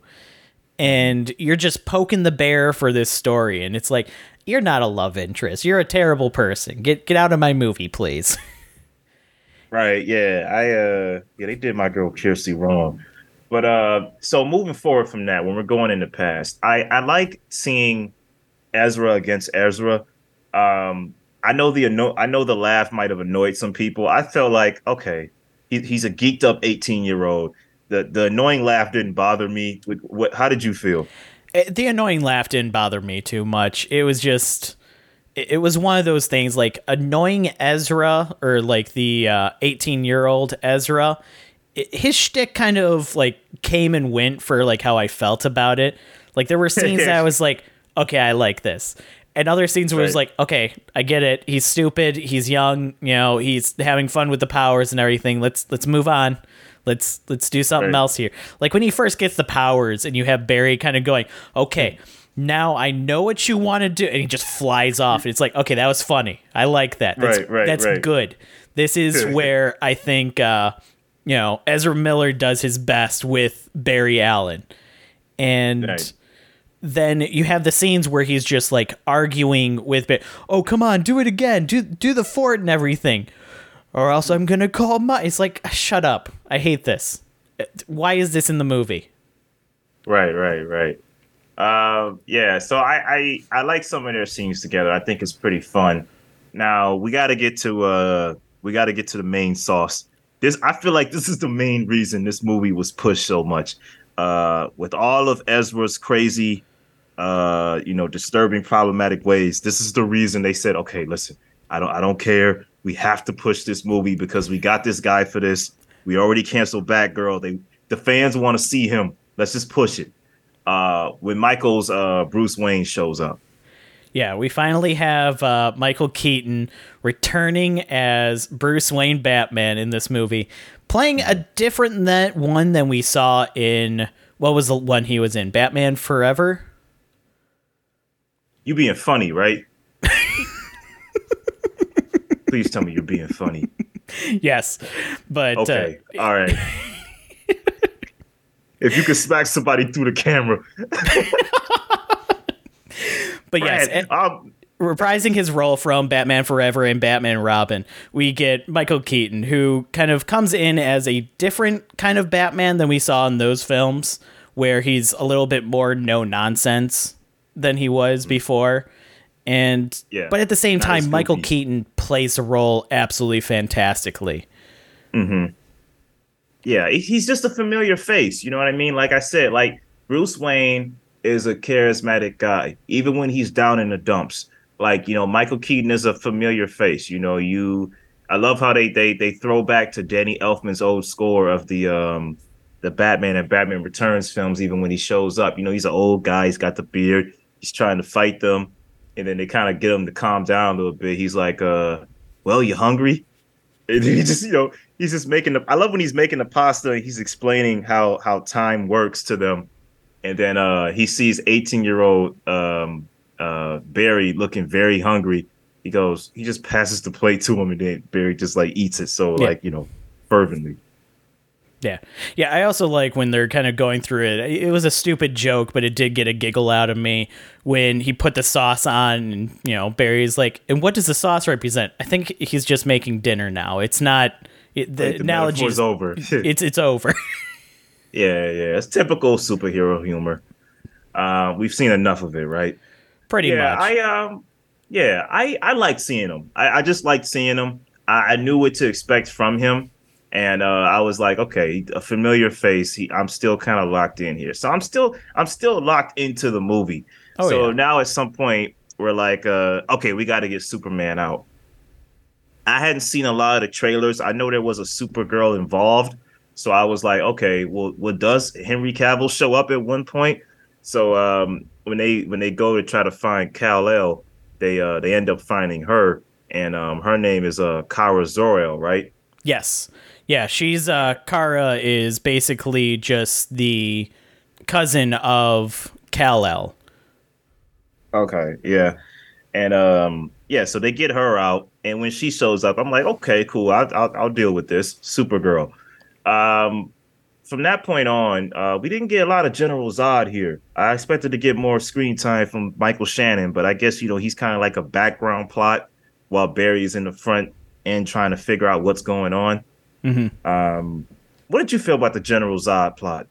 And you're just poking the bear for this story. And it's like, you're not a love interest. You're a terrible person. Get get out of my movie, please. Right. Yeah. I uh yeah, they did my girl Kirsty wrong. But uh so moving forward from that, when we're going in the past, I I like seeing Ezra against Ezra. Um I know the anno- I know the laugh might have annoyed some people. I felt like, okay, he, he's a geeked up 18 year old. The the annoying laugh didn't bother me. What, what how did you feel? Eh, the annoying laugh didn't bother me too much. It was just, it it was one of those things like annoying Ezra or like the eighteen year old Ezra. i- His shtick kind of like came and went for like how I felt about it. Like there were scenes that I was like, okay, I like this. And other scenes where it was like, okay, I get it. He's stupid. He's young. You know, he's having fun with the powers and everything. Let's let's move on. Let's let's do something Right. else here. Like when he first gets the powers and you have Barry kind of going, "Okay, now I know what you want to do." And he just flies off. And it's like, "Okay, that was funny. I like that. That's Right, right, that's right. good." This is where I think uh, you know, Ezra Miller does his best with Barry Allen. And Right. then you have the scenes where he's just like arguing with Ba- oh come on do it again do do the fort and everything or else i'm gonna call my it's like shut up i hate this why is this in the movie Right, right, right. Um, yeah, so I, I I like some of their scenes together. I think it's pretty fun. Now we got to get to uh we got to get to the main sauce. This I feel like this is the main reason this movie was pushed so much. Uh, with all of Ezra's crazy, uh, you know, disturbing, problematic ways, this is the reason they said, okay, listen, I don't I don't care. We have to push this movie because we got this guy for this. We already canceled Batgirl. They the fans want to see him. Let's just push it. Uh, when Michael's uh, Bruce Wayne shows up. yeah we finally have uh, michael keaton returning as bruce wayne batman in this movie playing a different that one than we saw in what was the one he was in batman forever You being funny, right? Please tell me you're being funny. yes but Okay, uh, all right. if you could smack somebody through the camera, but yes Brad, and- um, reprising his role from Batman Forever and Batman Robin, we get Michael Keaton, who kind of comes in as a different kind of Batman than we saw in those films, where he's a little bit more no nonsense than he was before. And Mm-hmm. Yeah, but at the same time, Michael. Keaton plays the role absolutely fantastically. yeah, he's just a familiar face. You know what I mean? Like I said, like Bruce Wayne is a charismatic guy, even when he's down in the dumps. Like you know, Michael Keaton is a familiar face. You know, you. I love how they they they throw back to Danny Elfman's old score of the um the Batman and Batman Returns films. Even when he shows up, you know, he's an old guy. He's got the beard. He's trying to fight them, and then they kind of get him to calm down a little bit. He's like, uh, "Well, you hungry?" And he just, you know, he's just making the. I love when he's making the pasta. and He's explaining how how time works to them, and then uh he sees 18 year old um uh Barry looking very hungry. He goes, he just passes the plate to him, and then Barry just like eats it so Yeah. like you know fervently. Yeah. Yeah, I also like when they're kind of going through it. It was a stupid joke, but it did get a giggle out of me when he put the sauce on and, you know, Barry's like, "And what does the sauce represent?" I think he's just making dinner now. It's not it, the Like, the analogy is over. It's it's over. yeah, yeah, it's typical superhero humor. Uh, we've seen enough of it, right? Pretty yeah, much. I um, yeah, I I like seeing him. I, I just like seeing him. I, I knew what to expect from him, and uh, I was like, okay, a familiar face. He, I'm still kind of locked in here, so I'm still I'm still locked into the movie. Oh, so yeah. now at some point we're like, uh, okay, we got to get Superman out. I hadn't seen a lot of the trailers. I know there was a Supergirl involved, so I was like, okay, well, well, does Henry Cavill show up at one point? So um, when they when they go to try to find Kal El, they uh, they end up finding her, and um, her name is uh, Kara Zor-El, right? yes. Yeah, she's uh Kara is basically just the cousin of Kal-El. Okay, yeah, and um, yeah, so they get her out, and when she shows up, I'm like, okay, cool, I'll I'll, I'll deal with this Supergirl. Um, from that point on, uh, we didn't get a lot of General Zod here. I expected to get more screen time from Michael Shannon, but I guess you know he's kind of like a background plot while Barry's in the front and trying to figure out what's going on. Mhm. Um, what did you feel about the General Zod plot?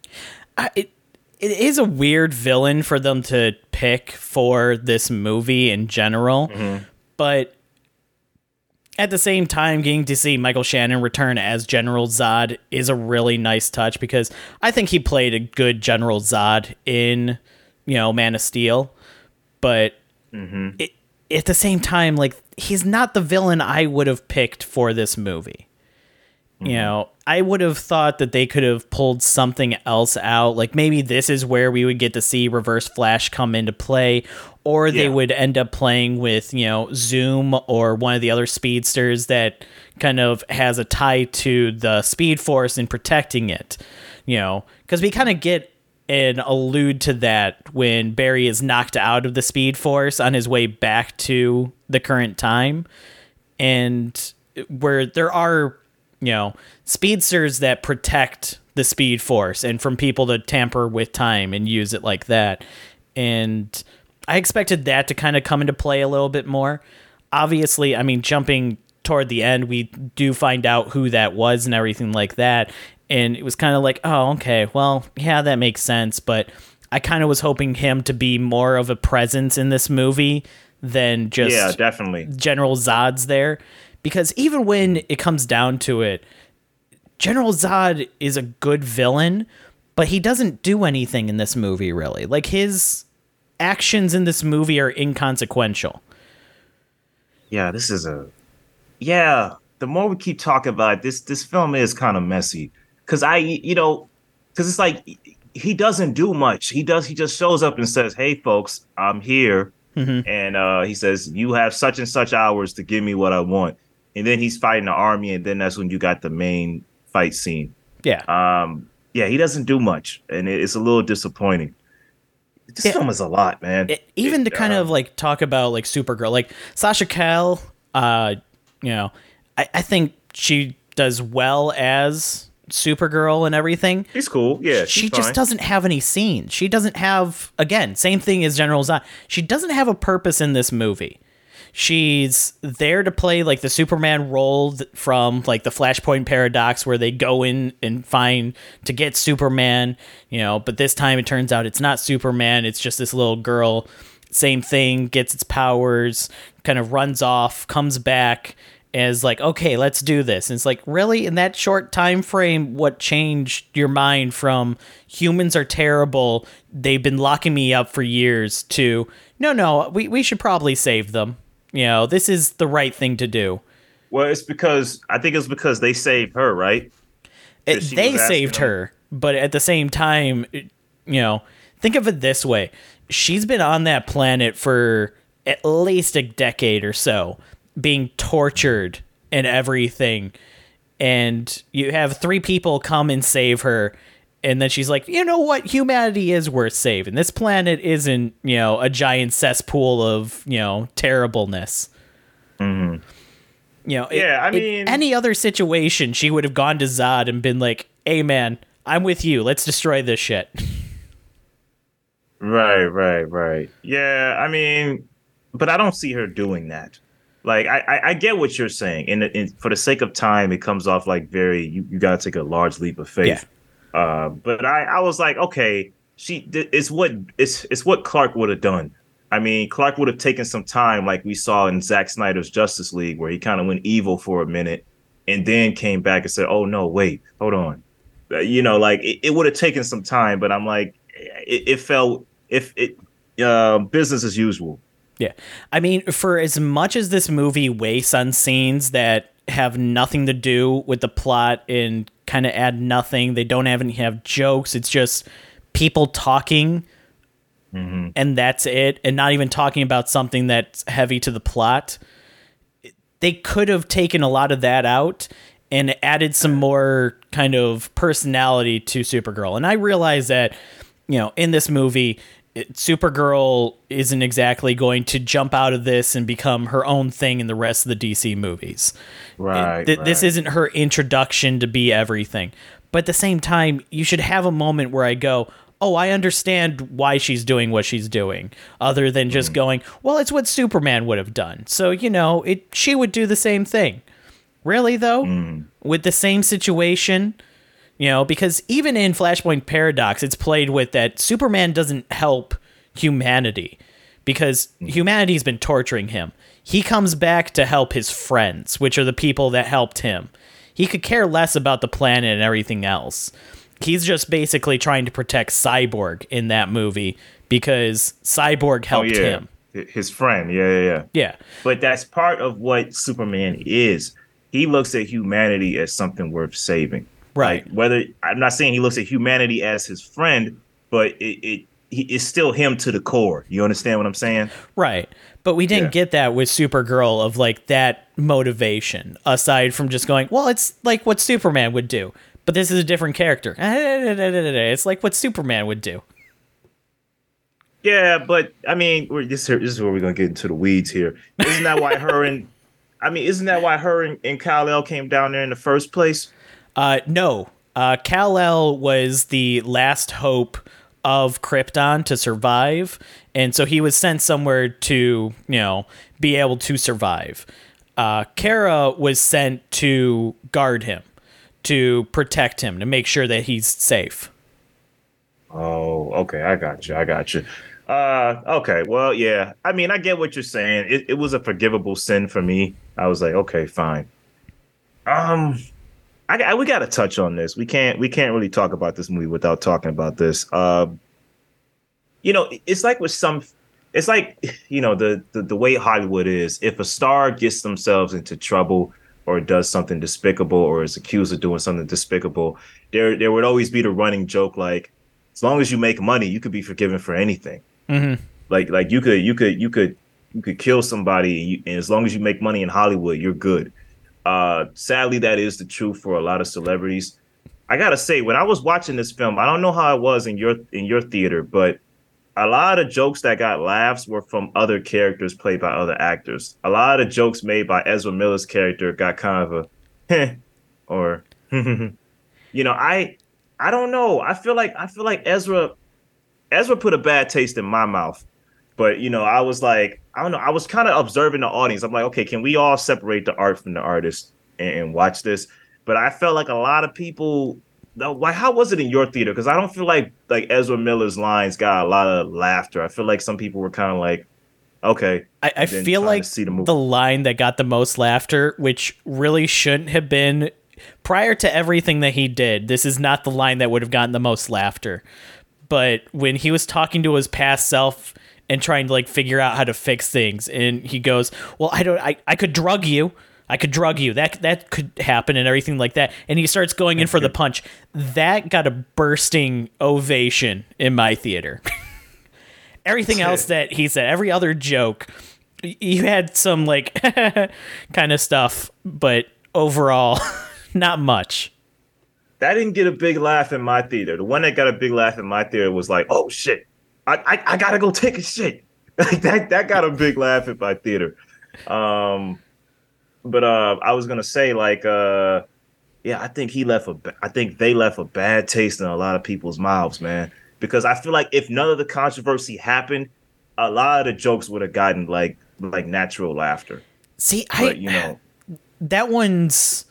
I, it it is a weird villain for them to pick for this movie in general, but at the same time, getting to see Michael Shannon return as General Zod is a really nice touch because I think he played a good General Zod in, you know, Man of Steel, but it, at the same time, like he's not the villain I would have picked for this movie. You mm-hmm. know, I would have thought that they could have pulled something else out. Like maybe this is where we would get to see Reverse Flash come into play, or they Yeah. would end up playing with, you know, Zoom or one of the other speedsters that kind of has a tie to the Speed Force and protecting it. You know, because we kind of get and allude to that when Barry is knocked out of the Speed Force on his way back to the current time and where there are you know speedsters that protect the speed force and from people to tamper with time and use it like that. And i expected that to kind of come into play a little bit more. Obviously i mean jumping toward the end we do find out who that was and everything like that. And it was kind of like oh okay well yeah that makes sense. But i kind of was hoping him to be more of a presence in this movie than just Yeah, definitely. General Zod's there because even when it comes down to it, General Zod is a good villain, but he doesn't do anything in this movie really. Like his actions in this movie are inconsequential. Yeah, this is a yeah. The more we keep talking about it, this, this film is kind of messy because I, you know, because it's like he doesn't do much. He does. He just shows up and says, "Hey, folks, I'm here," and uh, he says, "You have such and such hours to give me what I want." And then he's fighting the army, and then that's when you got the main fight scene. Yeah. Um, yeah, he doesn't do much, and it's a little disappointing. This film is a lot, man. It- even to kind of like talk about like Supergirl, like Sasha Calle, uh, you know, I, I think she does well as Supergirl and everything. She's cool. Yeah, she just fine. doesn't have any scenes. She doesn't have again, same thing as General Zod. She doesn't have a purpose in this movie. She's there to play like the Superman role from like the Flashpoint paradox where they go in and find to get Superman, you know, but this time it turns out it's not Superman, it's just this little girl. Same thing, gets its powers, kind of runs off, comes back as like, okay, let's do this. And it's like, really, in that short time frame, what changed your mind from humans are terrible, they've been locking me up for years to no, no, we, we should probably save them. You know, this is the right thing to do. Well, it's because I think it's because they saved her, right? It, they saved them. her, but at the same time, you know, think of it this way: she's been on that planet for at least a decade or so, being tortured and everything, and you have three people come and save her. And then she's like, you know what? Humanity is worth saving. This planet isn't, you know, a giant cesspool of, you know, terribleness. Mm-hmm. You know, it- Yeah, I mean- any other situation, she would have gone to Zod and been like, "Hey, man, I'm with you. Let's destroy this shit." Right, right, right. Yeah, I mean, but I don't see her doing that. Like, I, I, I get what you're saying, and, and for the sake of time, it comes off like very you, you got to take a large leap of faith. Uh, but I, I was like, okay, she, it's what it's it's what Clark would have done. I mean, Clark would have taken some time, like we saw in Zack Snyder's Justice League, where he kind of went evil for a minute, and then came back and said, "Oh no, wait, hold on." Uh, you know, like it, it would have taken some time, but I'm like, it, it felt if it uh, business as usual. Yeah. I mean, for as much as this movie wastes on scenes that have nothing to do with the plot and kind of add nothing, they don't even have jokes. It's just people talking mm-hmm. and that's it, and not even talking about something that's heavy to the plot. They could have taken a lot of that out and added some more kind of personality to Supergirl. And I realize that, you know, in this movie, it- Supergirl isn't exactly going to jump out of this and become her own thing in the rest of the DC movies. Right. Th- This isn't her introduction to be everything. But at the same time, you should have a moment where I go, oh, I understand why she's doing what she's doing, other than just Mm. going, well, it's what Superman would have done. So, you know, it she would do the same thing. Really, though? Mm. With the same situation? You know, because even in Flashpoint Paradox, it's played with that Superman doesn't help humanity because mm-hmm. humanity's been torturing him. He comes back to help his friends, which are the people that helped him. He could care less about the planet and everything else. He's just basically trying to protect Cyborg in that movie because Cyborg oh, helped yeah. him. His friend. Yeah, yeah, yeah. Yeah. But that's part of what Superman is. he looks at humanity as something worth saving. Right. Like whether I'm not saying he looks at humanity as his friend, but it, it he, it's still him to the core. You understand what I'm saying? Right. But we didn't Yeah. get that with Supergirl of like that motivation aside from just going, well, it's like what Superman would do. But this is a different character. It's like what Superman would do. Yeah, but I mean, we're, this, here- this is where we're gonna get into the weeds here. Isn't that why her and I mean, isn't that why her and, and Kal El came down there in the first place? Uh, no. Uh, Kal El was the last hope of Krypton to survive, and so he was sent somewhere to, you know, be able to survive. Uh, Kara was sent to guard him, to protect him, to make sure that he's safe. Oh, okay, I got you. I got you. Uh, okay, well, yeah. I mean, I get what you're saying. It, it was a forgivable sin for me. I was like, okay, fine. Um, I, I we got to touch on this. We can't we can't really talk about this movie without talking about this. Uh, you know, it's like with some, it's like you know the the, the way Hollywood is. If a star gets themselves into trouble or does something despicable or is accused of doing something despicable, there there would always be the running joke like, as long as you make money, you could be forgiven for anything. Mm-hmm. Like like you could you could you could you could kill somebody and, you, and as long as you make money in Hollywood, you're good. Uh, sadly, that is the truth for a lot of celebrities. I gotta say, when I was watching this film, I don't know how it was in your in your theater, but a lot of jokes that got laughs were from other characters played by other actors. A lot of jokes made by Ezra Miller's character got kind of a or you know, I I don't know. I feel like I feel like Ezra Ezra put a bad taste in my mouth. But you know, I was like, I don't know. I was kind of observing the audience. I'm like, okay, can we all separate the art from the artist and, and watch this? But I felt like a lot of people. Why? How was it in your theater? Because I don't feel like like Ezra Miller's lines got a lot of laughter. I feel like some people were kind of like, okay. I, I feel like the the line that got the most laughter, which really shouldn't have been prior to everything that he did, this is not the line that would have gotten the most laughter. But when he was talking to his past self and trying to like figure out how to fix things, and he goes, Well, I don't I, I could drug you. I could drug you. That that could happen and everything like that. And he starts going in for the punch. That got a bursting ovation in my theater. everything else that he said, every other joke, you had some like kind of stuff, but overall, not much. that didn't get a big laugh in my theater. The one that got a big laugh in my theater was like, "Oh shit, I I, I gotta go take a shit." Like that that got a big laugh at my theater. Um, but uh, I was gonna say like, uh, yeah, I think he left a, I think they left a bad taste in a lot of people's mouths, man. Because I feel like if none of the controversy happened, a lot of the jokes would have gotten like like natural laughter. See, I you know, that one's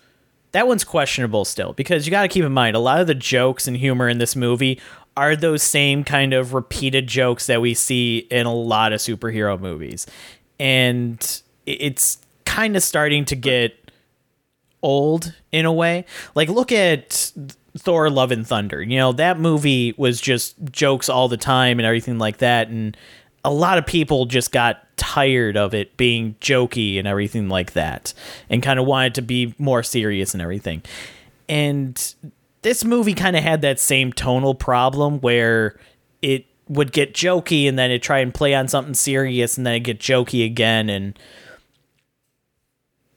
that one's questionable still because you got to keep in mind a lot of the jokes and humor in this movie are those same kind of repeated jokes that we see in a lot of superhero movies. And it's kind of starting to get old in a way. Like look at Thor Love and Thunder. You know that movie was just jokes all the time and everything like that and a lot of people just got tired of it being jokey and everything like that and kind of wanted to be more serious and everything. And this movie kind of had that same tonal problem where it would get jokey and then it try and play on something serious and then it get jokey again and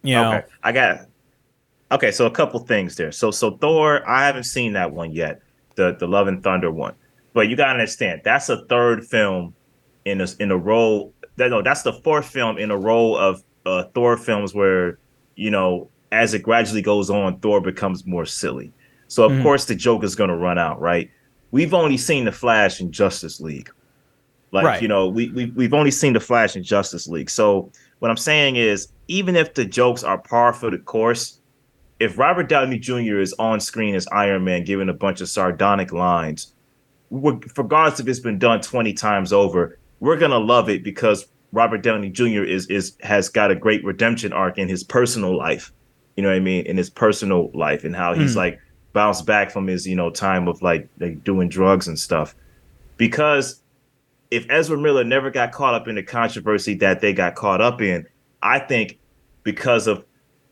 you know Okay, I got. Okay, so a couple things there. So so Thor, I haven't seen that one yet, the the Love and Thunder one. But you gotta understand, that's a third film in a in a row. That no, that's the fourth film in a row of uh, Thor films where you know as it gradually goes on, Thor becomes more silly. So of Mhm. course the joke is gonna run out, right? We've only seen the Flash in Justice League. Like Right. you know, we, we we've only seen the Flash in Justice League. So what I'm saying is, even if the jokes are par for the course, if Robert Downey Jr. is on screen as Iron Man, giving a bunch of sardonic lines, regardless if it's been done 20 times over, we're gonna love it because Robert Downey Jr. is is has got a great redemption arc in his personal life. You know what I mean? In his personal life and how he's Mm. like bounced back from his you know time of like like doing drugs and stuff. Because if Ezra Miller never got caught up in the controversy that they got caught up in, I think because of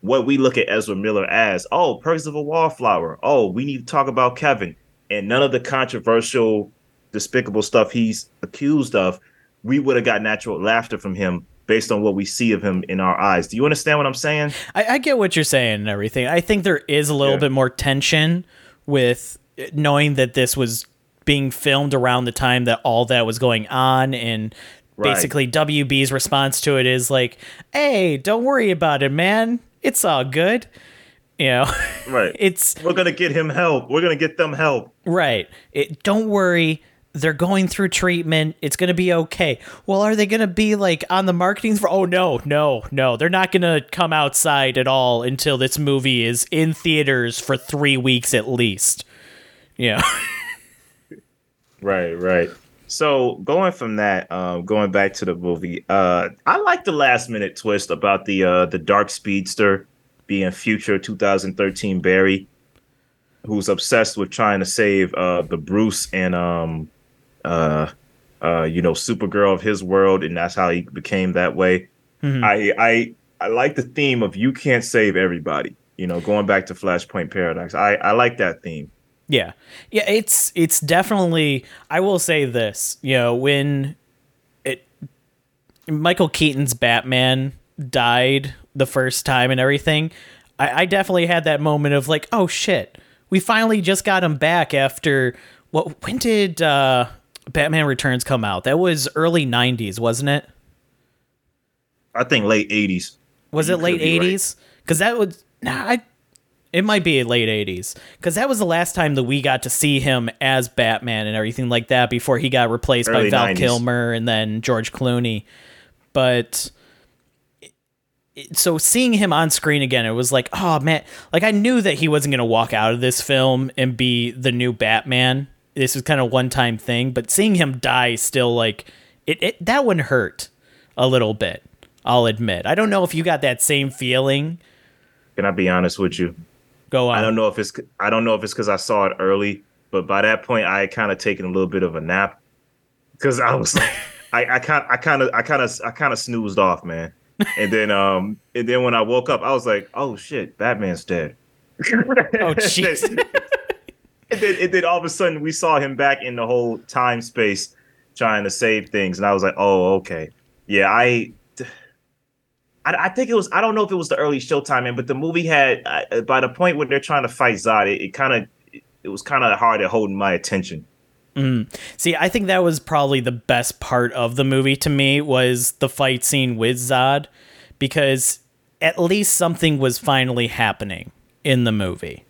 what we look at Ezra Miller as. Oh, Perks of a Wallflower. Oh, we need to talk about Kevin. And none of the controversial, despicable stuff he's accused of, we would have got natural laughter from him based on what we see of him in our eyes. Do you understand what I'm saying? I, I get what you're saying and everything. I think there is a little Yeah. bit more tension with knowing that this was being filmed around the time that all that was going on and Right. basically WB's response to it is like, "Hey, don't worry about it, man. It's all good." You know, Right. it's We're gonna get him help. We're gonna get them help. Right. It, don't worry. They're going through treatment. It's going to be okay. Well, are they going to be like on the marketing for? Oh no, no, no. They're not going to come outside at all until this movie is in theaters for three weeks at least. Yeah. Right, right. So going from that, um, going back to the movie, uh, I like the last minute twist about the uh, the dark speedster being future 2013 Barry, who's obsessed with trying to save uh, the Bruce and um, uh, uh, you know Supergirl of his world, and that's how he became that way. I I I like the theme of you can't save everybody. You know, going back to Flashpoint Paradox, I I like that theme. Yeah. Yeah, it's it's definitely I will say this, you know, when it Michael Keaton's Batman died the first time and everything, I, I definitely had that moment of like, oh shit, we finally just got him back after what when did uh Batman Returns come out? That was early nineties, wasn't it? I think late 80s. Was You it late be eighties? Because that was nah, I, it might be late eighties. Because that was the last time that we got to see him as Batman and everything like that before he got replaced by Val 90s. Kilmer and then George Clooney. But so seeing him on screen again, it was like, oh man, like I knew that he wasn't gonna walk out of this film and be the new Batman. This was kind of one time thing, but seeing him die still like it, it that one hurt a little bit. I'll admit. I don't know if you got that same feeling. Can I be honest with you? Go on. I don't know if it's I don't know if it's because I saw it early, but by that point I had kind of taken a little bit of a nap because I was like, I I kind I kind of I kind of I kind of snoozed off, man. And then um and then when I woke up, I was like, oh shit, Batman's dead. Oh jeez. and then, and then all of a sudden we saw him back in the whole time space trying to save things, and I was like, oh okay, yeah, I. I, I think it was. I don't know if it was the early Showtime, man, but the movie had uh, by the point when they're trying to fight Zod, it, it kind of it was kind of hard at holding my attention. See, I think that was probably the best part of the movie to me was the fight scene with Zod because at least something was finally happening in the movie.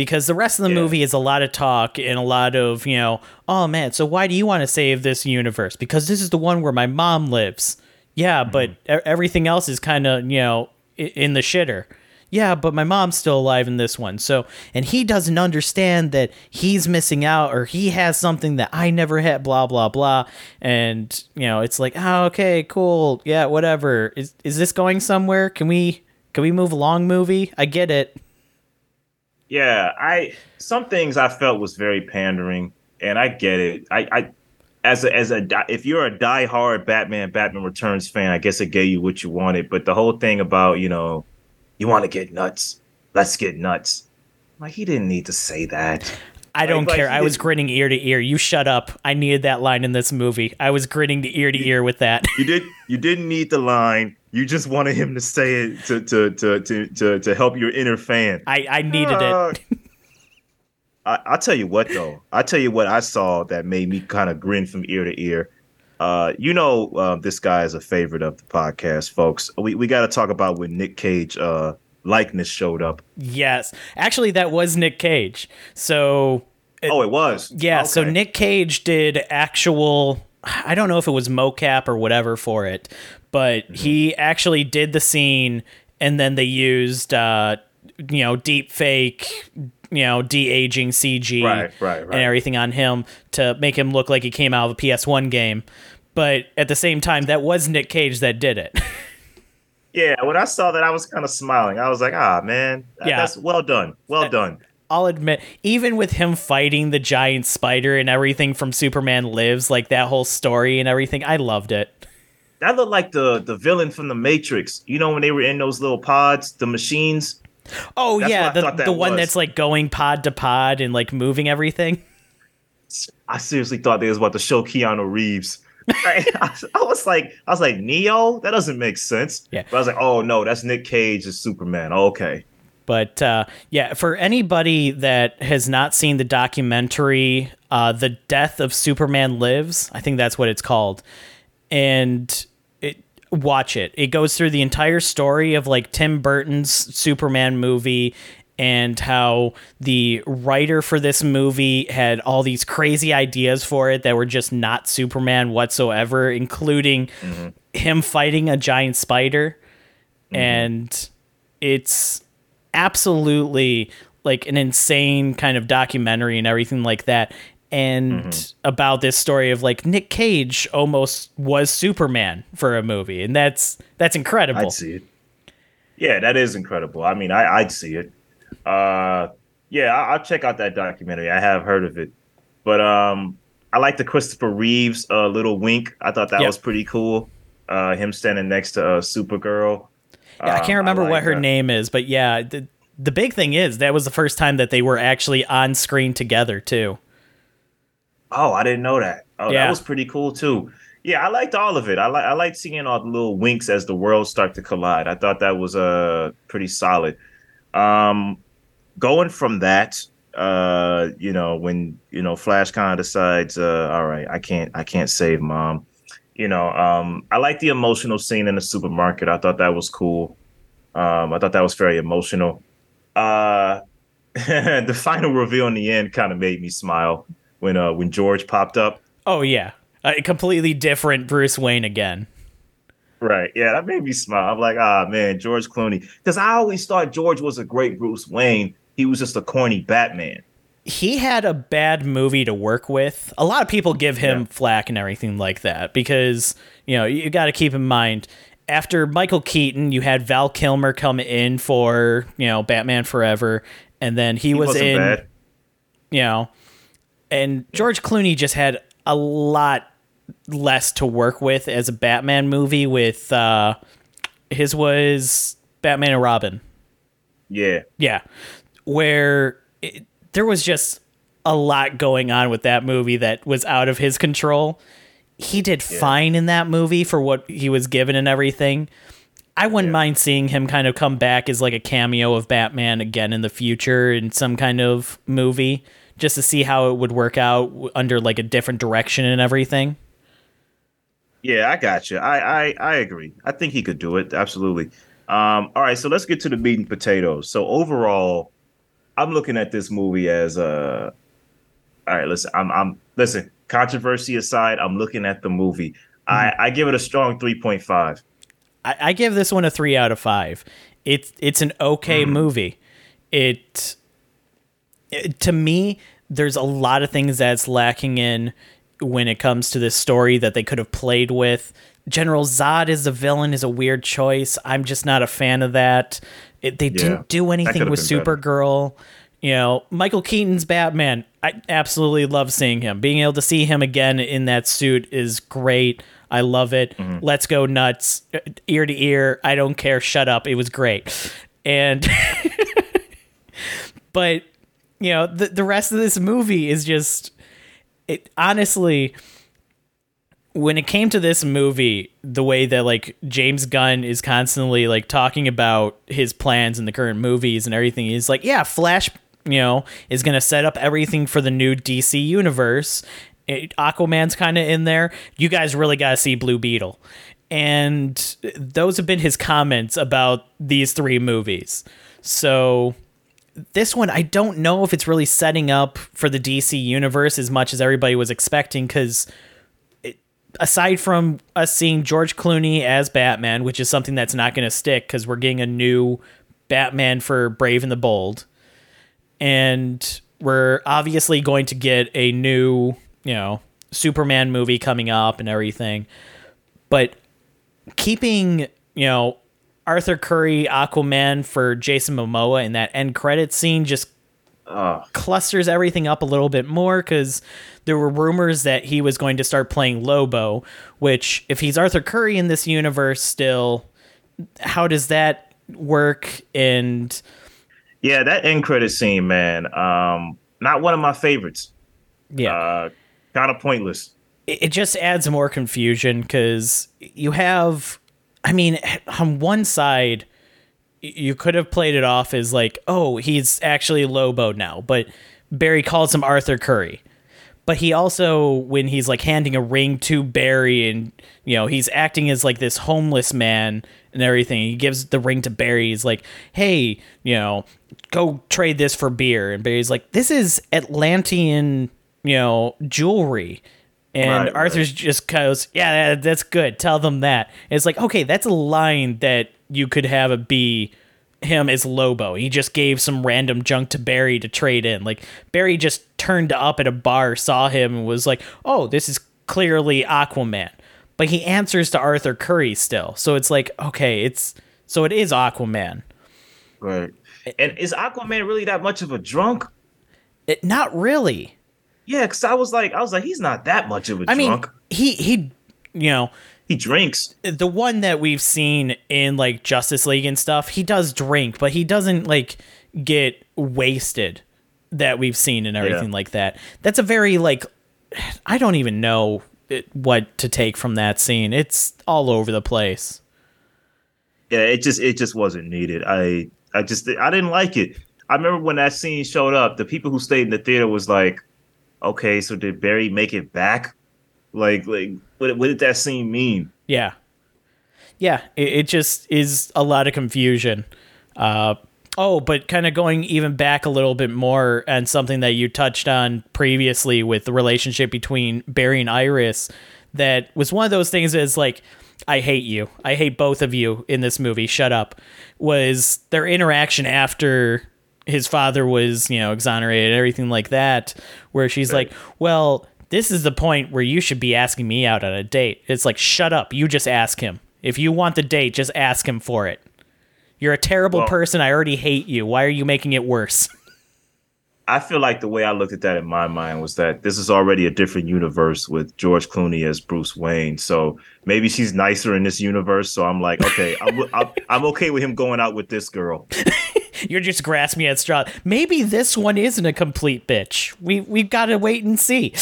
Because the rest of the Yeah. movie is a lot of talk and a lot of, you know, oh man, so why do you want to save this universe? Because this is the one where my mom lives. Yeah, mm-hmm. but e- everything else is kind of, you know, in the shitter. Yeah, but my mom's still alive in this one. So, and he doesn't understand that he's missing out or he has something that I never had, blah, blah, blah. And, you know, it's like, oh, okay, cool. Yeah, whatever. Is, is this going somewhere? Can we, can we move along movie? I get it. Yeah, I some things I felt was very pandering, and I get it. I, I as a as a if you're a diehard Batman Batman Returns fan, I guess it gave you what you wanted. But the whole thing about you know, you want to get nuts, let's get nuts. Like he didn't need to say that. I don't like, care. he I was grinning ear to ear. You shut up. I needed that line in this movie. I was grinning to ear to ear with that. You did you didn't need the line. You just wanted him to say it to to to to to, to help your inner fan. I, I needed it. Uh, I, I'll tell you what though. I'll tell you what I saw that made me kind of grin from ear to ear. Uh, you know, uh, this guy is a favorite of the podcast, folks. We we got to talk about when Nick Cage uh, likeness showed up. Yes. Actually, that was Nick Cage. So, oh, it was. yeah, so Nick Cage did actual I don't know if it was mocap or whatever for it, but Mm-hmm. he actually did the scene and then they used uh you know, deep fake, you know, de-aging CG Right, right, right. and everything on him to make him look like he came out of a PS1 game. But at the same time, that was Nick Cage that did it. Yeah, when I saw that, I was kind of smiling. I was like, ah, man, that- Yeah. that's well done, well done. I'll admit, even with him fighting the giant spider and everything from Superman Lives, like that whole story and everything, I loved it. that looked like the the villain from the Matrix. You know when they were in those little pods, the machines. Oh That's yeah, the that the one was. that's like going pod to pod and like moving everything. I seriously thought they was about to show Keanu Reeves. I, I was like, I was like, Neo? That doesn't make sense. Yeah. But I was like, oh no, that's Nick Cage as Superman. Okay. But uh, yeah, for anybody that has not seen the documentary, uh, "The Death of Superman Lives," I think that's what it's called, and it, watch it. It goes through the entire story of like Tim Burton's Superman movie and how the writer for this movie had all these crazy ideas for it that were just not Superman whatsoever, including mm-hmm. him fighting a giant spider. Mm-hmm. And it's absolutely like an insane kind of documentary and everything like that and mm-hmm. about this story of like Nick Cage almost was Superman for a movie and that's that's incredible. I'd see it. Yeah, that is incredible. I mean, I, I'd see it. Uh, yeah, I, I'll check out that documentary. I have heard of it, but um, I like the Christopher Reeves uh, little wink. I thought that Yeah. was pretty cool. Uh, him standing next to uh, Supergirl. Yeah, I Um, can't remember like what her that. name is, but yeah, the, the big thing is that was the first time that they were actually on screen together too. Oh, I didn't know that. Oh, Yeah. that was pretty cool too. Yeah, I liked all of it. I like I liked seeing all the little winks as the worlds start to collide. I thought that was uh pretty solid. Um going from that, uh, you know, when you know Flash kind of decides, uh, all right, I can't I can't save mom. You know, um, I like the emotional scene in the supermarket. I thought that was cool. Um, I thought that was very emotional. Uh the final reveal in the end kind of made me smile when uh when George popped up. Oh yeah, a completely different Bruce Wayne again. Right. Yeah, that made me smile. I'm like, ah man, George Clooney. Because I always thought George was a great Bruce Wayne. He was just a corny Batman. he had a bad movie to work with. A lot of people give him Yeah. flack and everything like that because, you know, you got to keep in mind after Michael Keaton, you had Val Kilmer come in for, you know, Batman Forever and then he, He was in, bad. you know, and George Clooney just had a lot less to work with as a Batman movie with uh his was Batman and Robin. Yeah. Yeah, where it, there was just a lot going on with that movie that was out of his control. He did fine in that movie for what he was given and everything. I wouldn't mind seeing him kind of come back as like a cameo of Batman again in the future in some kind of movie just to see how it would work out under like a different direction and everything. Yeah, I got you. I, I I agree. I think he could do it. Absolutely. Um, all right, so let's get to the meat and potatoes. So overall, I'm looking at this movie as a all right, listen, I'm I'm listen, controversy aside, I'm looking at the movie. I, mm-hmm. I give it a strong 3.5. I, I give this one a three out of five. It's it's an okay mm. movie. It, it to me, there's a lot of things that's lacking in when it comes to this story that they could have played with. General Zod is the villain is a weird choice. I'm just not a fan of that. It, they didn't do anything with been better. Supergirl. You know, Michael Keaton's Batman. I absolutely love seeing him. Being able to see him again in that suit is great. I love it. Mm-hmm. Let's go nuts, uh, ear to ear. I don't care. Shut up. It was great. And, but, you know, the, the rest of this movie is just, it honestly, when it came to this movie, the way that like James Gunn is constantly like talking about his plans in the current movies and everything, he's like, yeah, Flash, you know, is going to set up everything for the new DC universe. It, Aquaman's kind of in there. You guys really got to see Blue Beetle. And those have been his comments about these three movies. So this one I don't know if it's really setting up for the DC universe as much as everybody was expecting cuz aside from us seeing George Clooney as Batman, which is something that's not going to stick cuz we're getting a new Batman for Brave and the Bold and we're obviously going to get a new, you know, Superman movie coming up and everything. But keeping, you know, Arthur Curry Aquaman for Jason Momoa in that end credit scene just uh, clusters everything up a little bit more because there were rumors that he was going to start playing Lobo, which, if he's Arthur Curry in this universe still, how does that work? And yeah, that end credit scene, man, um, not one of my favorites. yeah, Uh, kind of pointless. it, it just adds more confusion because you have, I mean, on one side, you could have played it off as like, oh, he's actually Lobo now, but Barry calls him Arthur Curry. But he also, when he's like handing a ring to Barry and, you know, he's acting as like this homeless man and everything, he gives the ring to Barry. He's like, hey, you know, go trade this for beer. And Barry's like, this is Atlantean, you know, jewelry. And Right, Arthur's just goes, yeah, that's good. Tell them that. And it's like, okay, that's a line that you could have it be him as Lobo. He just gave some random junk to Barry to trade in. Like Barry just turned up at a bar, saw him, and was like, "Oh, this is clearly Aquaman." But he answers to Arthur Curry still, so it's like, okay, it's so it is Aquaman. Right. And is Aquaman really that much of a drunk? It, not really. Yeah, because I was like, I was like, he's not that much of a I mean, he he, you know, he drinks. the one that we've seen in like Justice League and stuff, he does drink, but he doesn't like get wasted that we've seen and everything Yeah. like that. That's a very like I don't even know it, what to take from that scene. It's all over the place. Yeah, it just it just wasn't needed. I I just I didn't like it. I remember when that scene showed up, the people who stayed in the theater was like, okay, so did Barry make it back? Like like what what did that scene mean? Yeah. Yeah, it, it just is a lot of confusion. Uh, oh, but kind of going even back a little bit more and something that you touched on previously with the relationship between Barry and Iris, that was one of those things that's like, I hate you. I hate both of you in this movie. Shut up. Was their interaction after his father was, you know, exonerated and everything like that, where she's Right. like, well, this is the point where you should be asking me out on a date. It's like, shut up. You just ask him. If you want the date, just ask him for it. You're a terrible Well- person. I already hate you. Why are you making it worse? I feel like the way I looked at that in my mind was that this is already a different universe with George Clooney as Bruce Wayne. So maybe she's nicer in this universe. So I'm like, okay, I'm, I'm, I'm okay with him going out with this girl. You're just grasping at straws. Maybe this one isn't a complete bitch. We we've got to wait and see.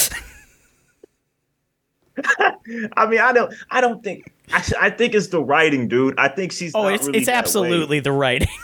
I mean, I don't, I don't think, I, I think it's the writing, dude. I think she's. Oh, it's really it's that way. absolutely the writing.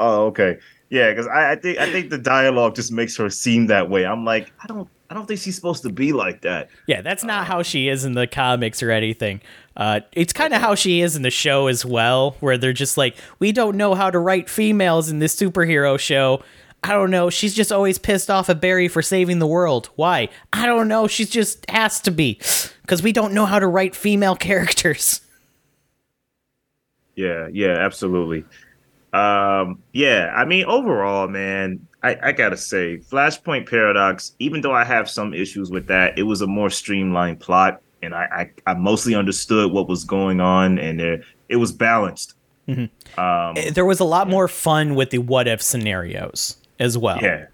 Oh, okay. Yeah, because I, I think I think the dialogue just makes her seem that way. I'm like, I don't, I don't think she's supposed to be like that. yeah, that's not how she is in the comics or anything. Uh, it's kind of how she is in the show as well, where they're just like, we don't know how to write females in this superhero show. I don't know. She's just always pissed off at Barry for saving the world. Why? I don't know. She's just has to be because we don't know how to write female characters. Yeah, yeah, absolutely. Um, yeah, I mean, overall, man, I, I gotta say, Flashpoint Paradox, even though I have some issues with that, it was a more streamlined plot, and I I, I mostly understood what was going on, and there, it was balanced. Um, There was a lot more fun with the what if scenarios as well. Yeah,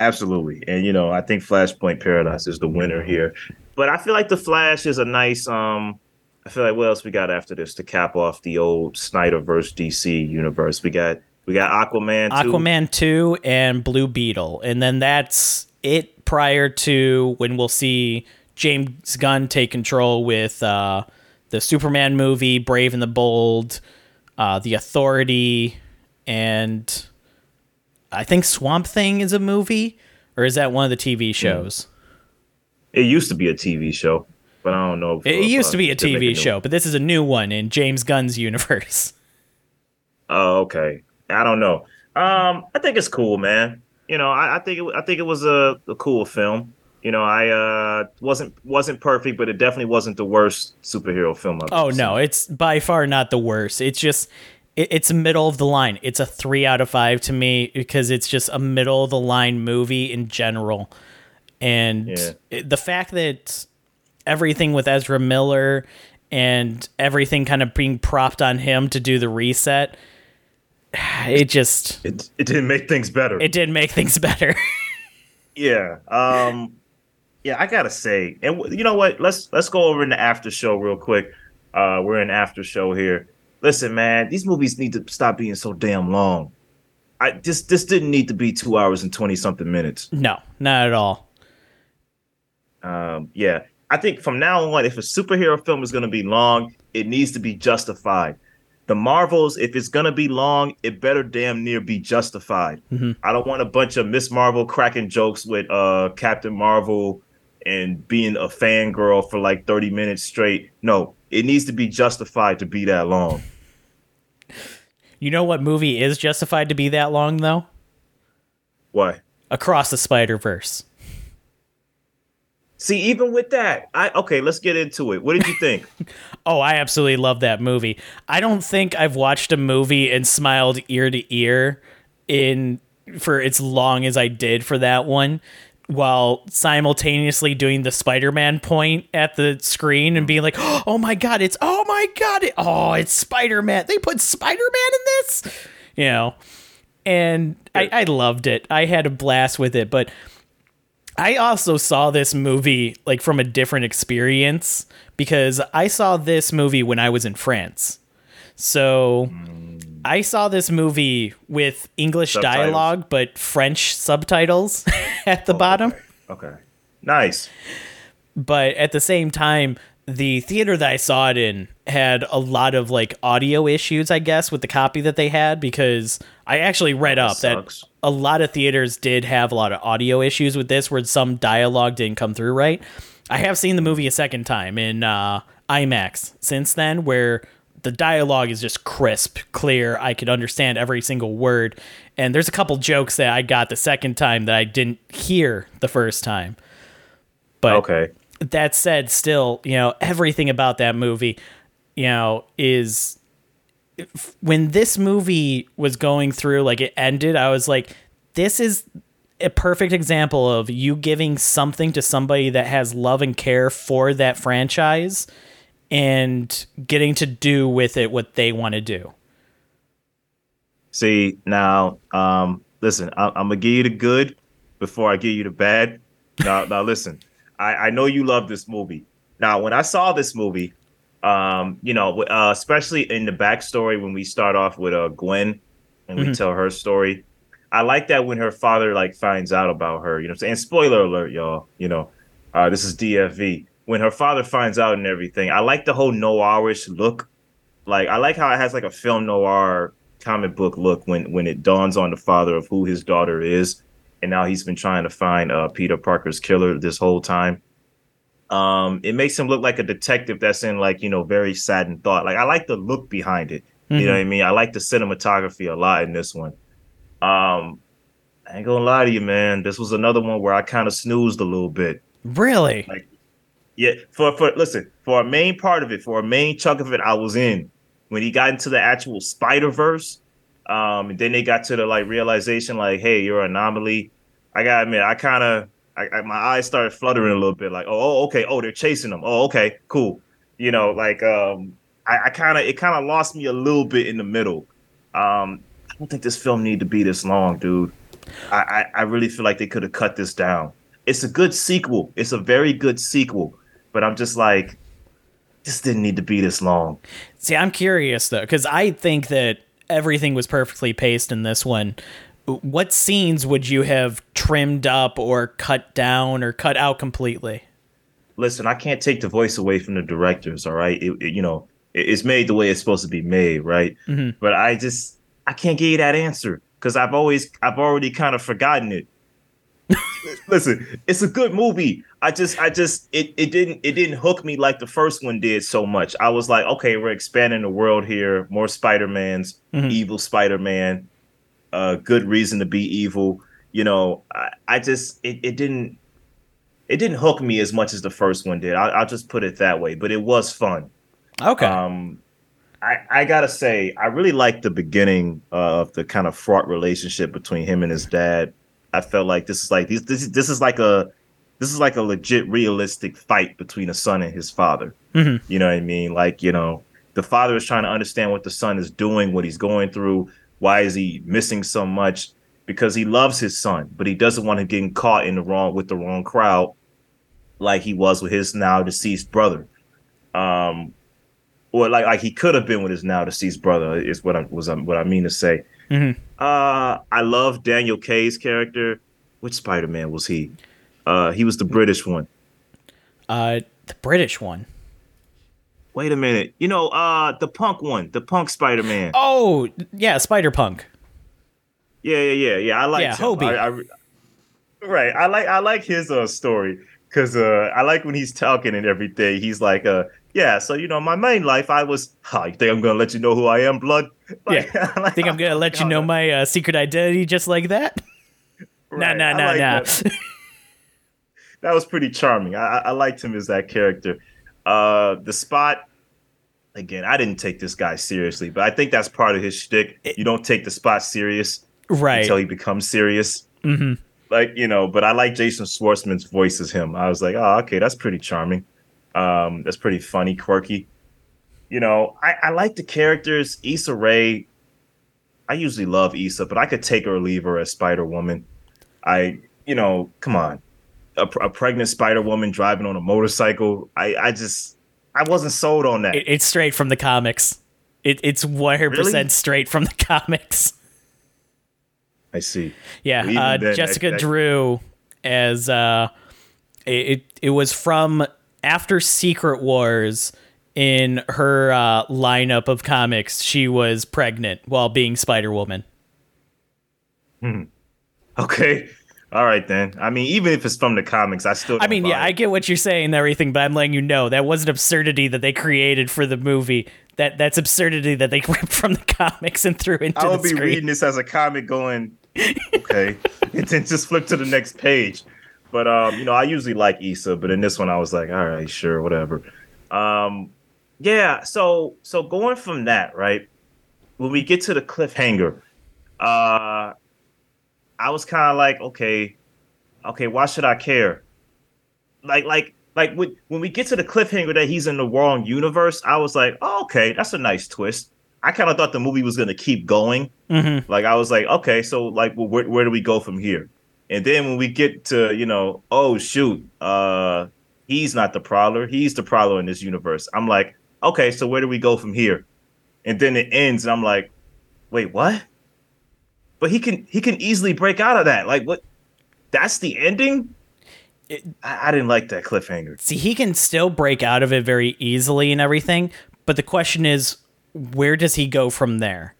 absolutely. And you know, I think Flashpoint Paradox is the winner here. But I feel like the Flash is a nice. um I feel like what else we got after this to cap off the old Snyderverse DC universe. We got we got Aquaman. 2. Aquaman 2 and Blue Beetle. And then that's it prior to when we'll see James Gunn take control with uh, the Superman movie, Brave and the Bold, uh, The Authority, and I think Swamp Thing is a movie. Or is that one of the TV shows? It used to be a TV show, but I don't know. if- It, if, used uh, to be a TV new- show, but this is a new one in James Gunn's universe. Oh, okay. I don't know. Um, I think it's cool, man. You know, I, I think it, I think it was a, a cool film. You know, I uh wasn't wasn't perfect, but it definitely wasn't the worst superhero film. I've Oh no, it's by far not the worst. It's just it, it's middle of the line. It's a three out of five to me because it's just a middle of the line movie in general, and Yeah. it- the fact that everything with Ezra Miller and everything kind of being propped on him to do the reset. it just it, it didn't make things better. it didn't make things better. yeah. Um. Yeah, I gotta say, and w- you know what? Let's let's go over in the after show real quick. Uh, we're in after show here. Listen, man, these movies need to stop being so damn long. I this this didn't need to be two hours and twenty something minutes. no, not at all. Um, yeah, I think from now on, if a superhero film is going to be long, it needs to be justified. The Marvels, if it's going to be long, it better damn near be justified. I don't want a bunch of Miss Marvel cracking jokes with uh, Captain Marvel and being a fangirl for like 30 minutes straight. No, it needs to be justified to be that long. You know what movie is justified to be that long though? Why? Across the Spider Verse. See, even with that, I okay, let's get into it. What did you think? Oh, I absolutely love that movie. I don't think I've watched a movie and smiled ear to ear in for as long as I did for that one while simultaneously doing the Spider-Man point at the screen and being like, "Oh my god, it's oh my god, it, oh, it's Spider-Man. They put Spider-Man in this?" You know. And I, I loved it. I had a blast with it, but I also saw this movie like from a different experience because I saw this movie when I was in France. So mm. I saw this movie with English Subtitles. dialogue but French subtitles at the bottom. okay. Nice. But at the same time, the theater that I saw it in had a lot of like audio issues, I guess, with the copy that they had because I actually read up that sucks. a lot of theaters did have a lot of audio issues with this where some dialogue didn't come through right. I have seen the movie a second time in uh, IMAX since then where the dialogue is just crisp, clear. I could understand every single word. And there's a couple jokes that I got the second time that I didn't hear the first time. But Okay. that said, still, you know, everything about that movie, you know, is when this movie was going through, like it ended, I was like, this is a perfect example of you giving something to somebody that has love and care for that franchise and getting to do with it what they want to do. See now, um, listen, I, I'm gonna give you the good before I give you the bad. Now, now listen, I, I know you love this movie. Now, when I saw this movie, um, you know, uh, especially in the backstory when we start off with uh, Gwen and we tell her story, I like that when her father like finds out about her. You know, saying spoiler alert, y'all. You know, uh, this is DFV. When her father finds out and everything, I like the whole noirish look like I like how it has like a film noir comic book look when when it dawns on the father of who his daughter is, and now he's been trying to find uh, Peter Parker's killer this whole time. Um, it makes him look like a detective that's in like you know very saddened thought. Like I like the look behind it. You know what I mean? I like the cinematography a lot in this one. Um, I ain't gonna lie to you, man. This was another one where I kind of snoozed a little bit. Really? Like, Yeah, for for listen, for a main part of it, for a main chunk of it, I was in. When he got into the actual Spider Verse, um, and then they got to the like realization, like, hey, you're an anomaly. I gotta admit, I kind of, I, I, my eyes started fluttering a little bit, like, oh, oh, okay, oh, they're chasing them. Oh, okay, cool. You know, like, um, I, I kind of, it kind of lost me a little bit in the middle. Um, I don't think this film need to be this long, dude. I, I, I really feel like they could have cut this down. It's a good sequel. It's a very good sequel, but I'm just like, this didn't need to be this long. See, I'm curious though, because I think that everything was perfectly paced in this one. What scenes would you have trimmed up or cut down or cut out completely? Listen, I can't take the voice away from the directors. All right, it, it- you know, it- it's made the way it's supposed to be made, right? Mm-hmm. But I just, I can't give you that answer because I've always, I've already kind of forgotten it. Listen, it's a good movie. I just, I just, it, it didn't, it didn't hook me like the first one did so much. I was like, okay, we're expanding the world here. More Spider Mans, evil Spider Man, uh, good reason to be evil. You know, I, I just, it, it didn't, it didn't hook me as much as the first one did. I, I'll just put it that way. But it was fun. Okay. Um, I, I gotta say, I really liked the beginning of the kind of fraught relationship between him and his dad. I felt like this is like this this, this is like a this is like a legit realistic fight between a son and his father. You know what I mean? Like you know, the father is trying to understand what the son is doing, what he's going through, Why is he missing so much? Because he loves his son, but he doesn't want him getting caught in the wrong with the wrong crowd, like he was with his now deceased brother. Um, or like like he could have been with his now deceased brother is what I was what I mean to say. Mm-hmm. Uh, I love Daniel Kaye's character. Which Spider Man was he? Uh, he was the British one. Uh, the British one. Wait a minute. You know, uh, the punk one, the punk Spider Man. Oh, yeah, Spider Punk. Yeah, yeah, yeah, yeah. I like Yeah, Hobie. I, I, right. I like I like his uh story because uh I like when he's talking and everything. He's like, uh, yeah. So you know, my main life, I was. Oh, you think I'm gonna let you know who I am, blood? Like, Yeah. I like- Think I'm gonna let you know my uh, secret identity just like that? Nah, Right, nah, I nah, like nah. that. that was pretty charming. I, I I liked him as that character. Uh, the spot. Again, I didn't take this guy seriously, but I think that's part of his shtick. You don't take the spot serious right. until he becomes serious. hmm Like you know, but I like Jason Schwartzman's voice as him. I was like, oh, okay, that's pretty charming. Um, that's pretty funny, quirky. You know, I, I like the characters. Issa Rae. I usually love Issa, but I could take her or leave her as Spider Woman. I, you know, come on, a, a pregnant Spider Woman driving on a motorcycle. I, I just, I wasn't sold on that. It, it's straight from the comics. It, it's 100% Really? straight from the comics. I see. Yeah, uh, then, Jessica that- that- Drew as uh, it, it it was from after Secret Wars in her uh, lineup of comics. She was pregnant while being Spider Woman. Okay. All right then. I mean, even if it's from the comics, I still. I mean, yeah, buy I get what you're saying and everything, but I'm letting you know that was an absurdity that they created for the movie. That that's absurdity that they ripped from the comics and threw into I would be screen. reading this as a comic, going, okay, and then just flip to the next page. But um, you know, I usually like Issa, but in this one, I was like, all right, sure, whatever. Um, yeah. So so going from that, right, when we get to the cliffhanger, uh, I was kind of like, okay, okay, why should I care? Like like like when when we get to the cliffhanger that he's in the wrong universe, I was like, oh, okay, that's a nice twist. I kind of thought the movie was gonna keep going. Mhm. Like I was like, okay, so like, well, where where do we go from here? And then when we get to, you know, oh shoot, uh, he's not the prowler, he's the prowler in this universe. I'm like, okay, so where do we go from here? And then it ends, and I'm like, wait, what? But he can he can easily break out of that. Like what? That's the ending. It- I, I didn't like that cliffhanger. See, he can still break out of it very easily and everything, but the question is, where does he go from there?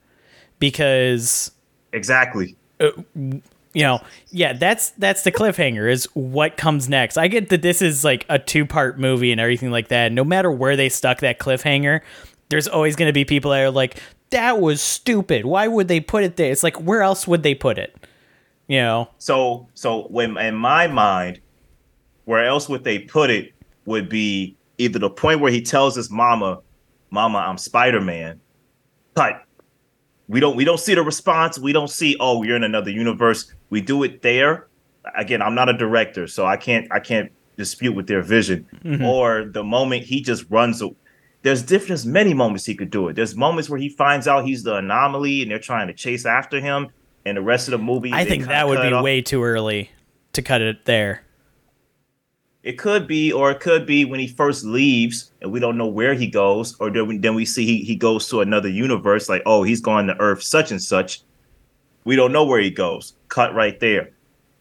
Because Exactly. You know, yeah, that's that's the cliffhanger is what comes next. I get that this is like a two-part movie and everything like that. No matter where they stuck that cliffhanger, there's always going to be people that are like that was stupid. Why would they put it there? It's like where else would they put it? You know. So so when in my mind, where else would they put it would be either the point where he tells his mama, "Mama, I'm Spider Man," but we don't we don't see the response. We don't see oh you're in another universe. We do it there. Again, I'm not a director, so I can't I can't dispute with their vision. Mm-hmm. Or the moment he just runs. a- There's different. Many moments he could do it. There's moments where he finds out he's the anomaly and they're trying to chase after him. And the rest of the movie, I think that would be way too early to cut it there. It could be, or it could be when he first leaves and we don't know where he goes, or then we, then we see he, he goes to another universe, like, oh, he's going to Earth such and such. We don't know where he goes. Cut right there.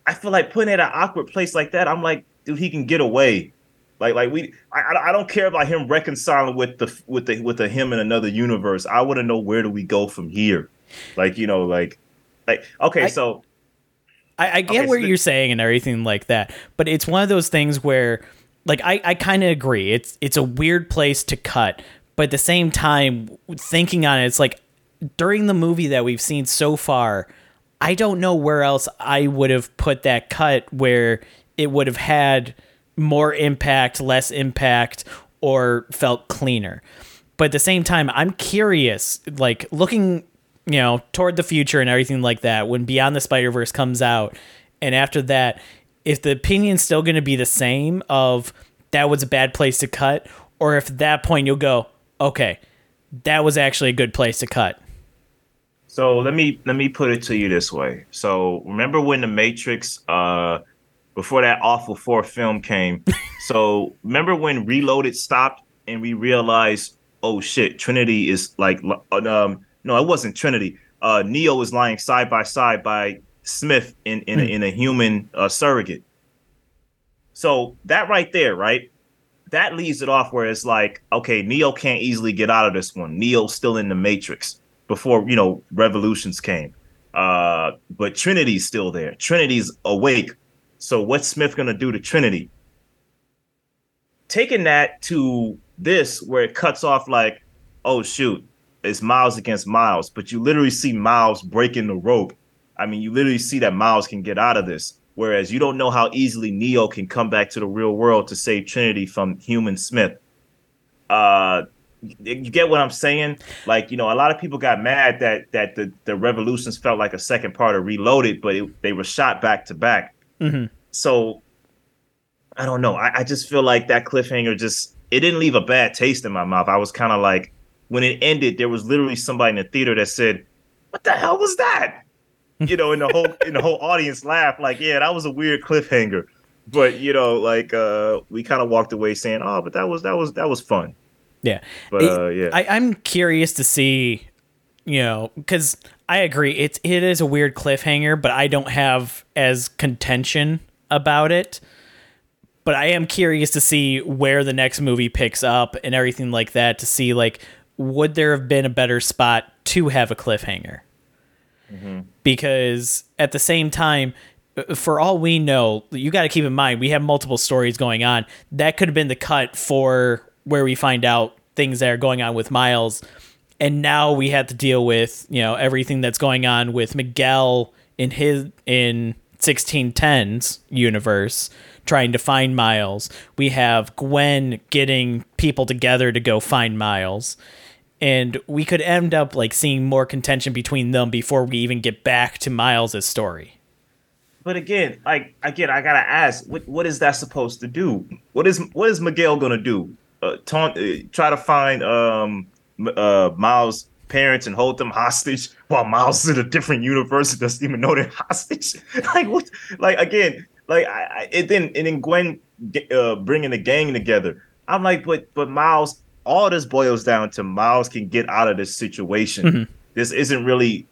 I feel like putting it at an awkward place like that, I'm like, dude, he can get away. Like, like we, I, I- don't care about him reconciling with the with the with the him in another universe. I want to know where do we go from here. Like, you know, like, like okay, I- so I, I get Okay, what so you're saying and everything like that, but it's one of those things where, like, I, I kind of agree. It's it's a weird place to cut, but at the same time, thinking on it, it's like during the movie that we've seen so far, I don't know where else I would have put that cut where it would have had more impact, less impact, or felt cleaner. But at the same time, I'm curious, like looking, you know, toward the future and everything like that. When Beyond the Spider Verse comes out, and after that, if the opinion's still going to be the same of that was a bad place to cut, or if at that point you'll go, okay, that was actually a good place to cut. So let me let me put it to you this way. So remember when the Matrix, uh, before that awful fourth film came. so remember when Reloaded stopped and we realized, oh shit, Trinity is like, um, no, it wasn't Trinity. Uh, Neo was lying side by side by Smith in in, mm. a, in a human uh, surrogate. So that right there, right? That leaves it off where it's like, okay, Neo can't easily get out of this one. Neo's still in the Matrix before you know revolutions came. Uh, but Trinity's still there. Trinity's awake. So what's Smith gonna do to Trinity? Taking that to this, where it cuts off like, oh shoot, it's Miles against Miles, but you literally see Miles breaking the rope. I mean, you literally see that Miles can get out of this. Whereas you don't know how easily Neo can come back to the real world to save Trinity from human Smith. Uh, you get what I'm saying? Like, you know, a lot of people got mad that that the, the revolutions felt like a second part of Reloaded, but it, they were shot back to back. Mm-hmm. So I don't know. I, I just feel like that cliffhanger just it didn't leave a bad taste in my mouth. I was kind of like, when it ended, there was literally somebody in the theater that said, "What the hell was that?" You know, in the whole in the whole audience laughed like, "Yeah, that was a weird cliffhanger." But you know, like uh, we kind of walked away saying, "Oh, but that was that was that was fun." Yeah. But uh, yeah. I, I'm curious to see, you know, because I agree it's it is a weird cliffhanger, but I don't have as contention about it. But I am curious to see where the next movie picks up and everything like that to see like would there have been a better spot to have a cliffhanger? Mm-hmm. Because at the same time, uh, for all we know, you got to keep in mind we have multiple stories going on. That could have been the cut for where we find out things that are going on with Miles. And now we have to deal with, you know, everything that's going on with Miguel in his in 1610's universe trying to find Miles. We have Gwen getting people together to go find Miles. And we could end up like seeing more contention between them before we even get back to Miles's story. But again, like again, I gotta ask, what what is that supposed to do? What is what is Miguel gonna do? Uh, taunt, uh, try to find um, uh, Miles' parents and hold them hostage while Miles is in a different universe and doesn't even know they're hostage. like what? Like again, like I, I and then and then Gwen uh, bringing the gang together. I'm like, but but Miles, all this boils down to Miles can get out of this situation. Mm-hmm. This isn't really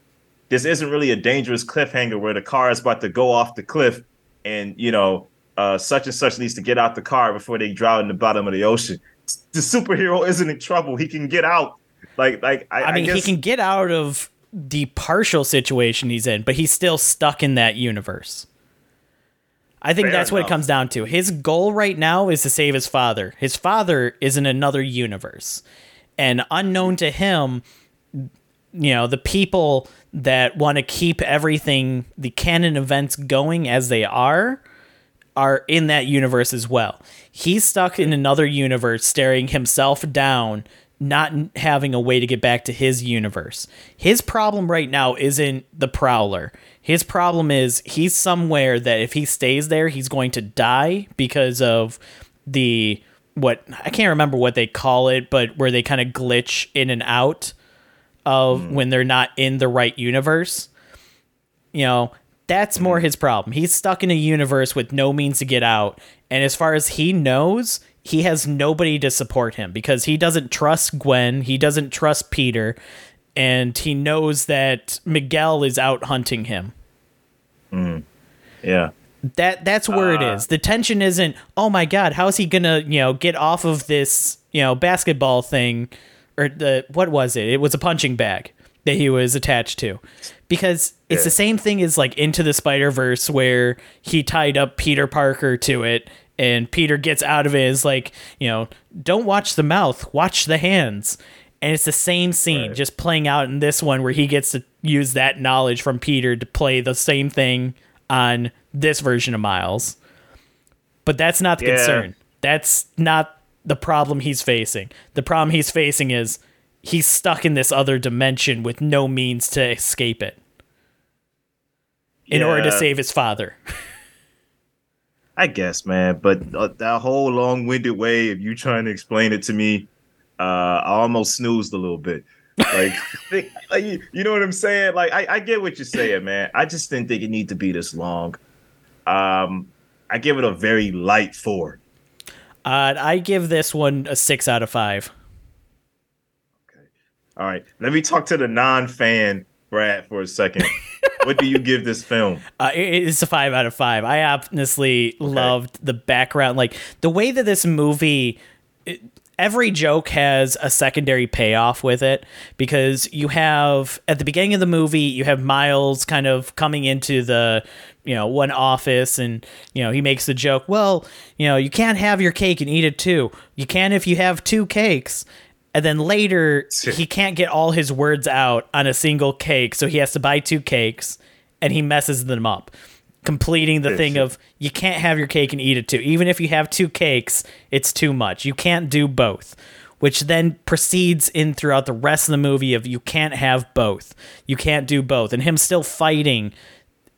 this isn't really a dangerous cliffhanger where the car is about to go off the cliff and you know uh, such and such needs to get out the car before they drown in the bottom of the ocean the superhero isn't in trouble. He can get out. Like like I, I mean, I he can get out of the partial situation he's in, but he's still stuck in that universe. I think that's enough. what it comes down to. His goal right now is to save his father. His father is in another universe. And unknown to him, you know, the people that want to keep everything, the canon events going as they are, are in that universe as well. He's stuck in another universe, staring himself down, not having a way to get back to his universe. His problem right now isn't the Prowler. His problem is he's somewhere that if he stays there, he's going to die because of the what I can't remember what they call it, but where they kind of glitch in and out of mm. when they're not in the right universe. You know, that's more his problem. He's stuck in a universe with no means to get out. And as far as he knows, he has nobody to support him because he doesn't trust Gwen. He doesn't trust Peter. And he knows that Miguel is out hunting him. Mm. Yeah. That that's where uh, it is. The tension isn't, oh my god, how's he gonna, you know, get off of this, you know, basketball thing or the what was it? It was a punching bag that he was attached to because it's yeah. the same thing as like into the spider verse where he tied up peter parker to it and peter gets out of it is like you know don't watch the mouth watch the hands and it's the same scene right. just playing out in this one where he gets to use that knowledge from peter to play the same thing on this version of miles but that's not the yeah. concern that's not the problem he's facing the problem he's facing is he's stuck in this other dimension with no means to escape it in yeah. order to save his father. I guess, man, but uh, that whole long-winded way of you trying to explain it to me, uh, I almost snoozed a little bit. Like, like you, you know what I'm saying? Like, I, I get what you're saying, man. I just didn't think it need to be this long. Um, I give it a very light four. Uh, I give this one a six out of five. Okay. All right. Let me talk to the non-fan Brad for a second. what do you give this film? Uh, it's a five out of five. I honestly loved the background, like the way that this movie. it- every joke has a secondary payoff with it because you have at the beginning of the movie you have Miles kind of coming into the you know one office and you know he makes the joke well you know you can't have your cake and eat it too you can if you have two cakes and then later he can't get all his words out on a single cake so he has to buy two cakes and he messes them up completing the thing of you can't have your cake and eat it too. Even if you have two cakes it's too much. You can't do both. Which then proceeds in throughout the rest of the movie of you can't have both. You can't do both. And him still fighting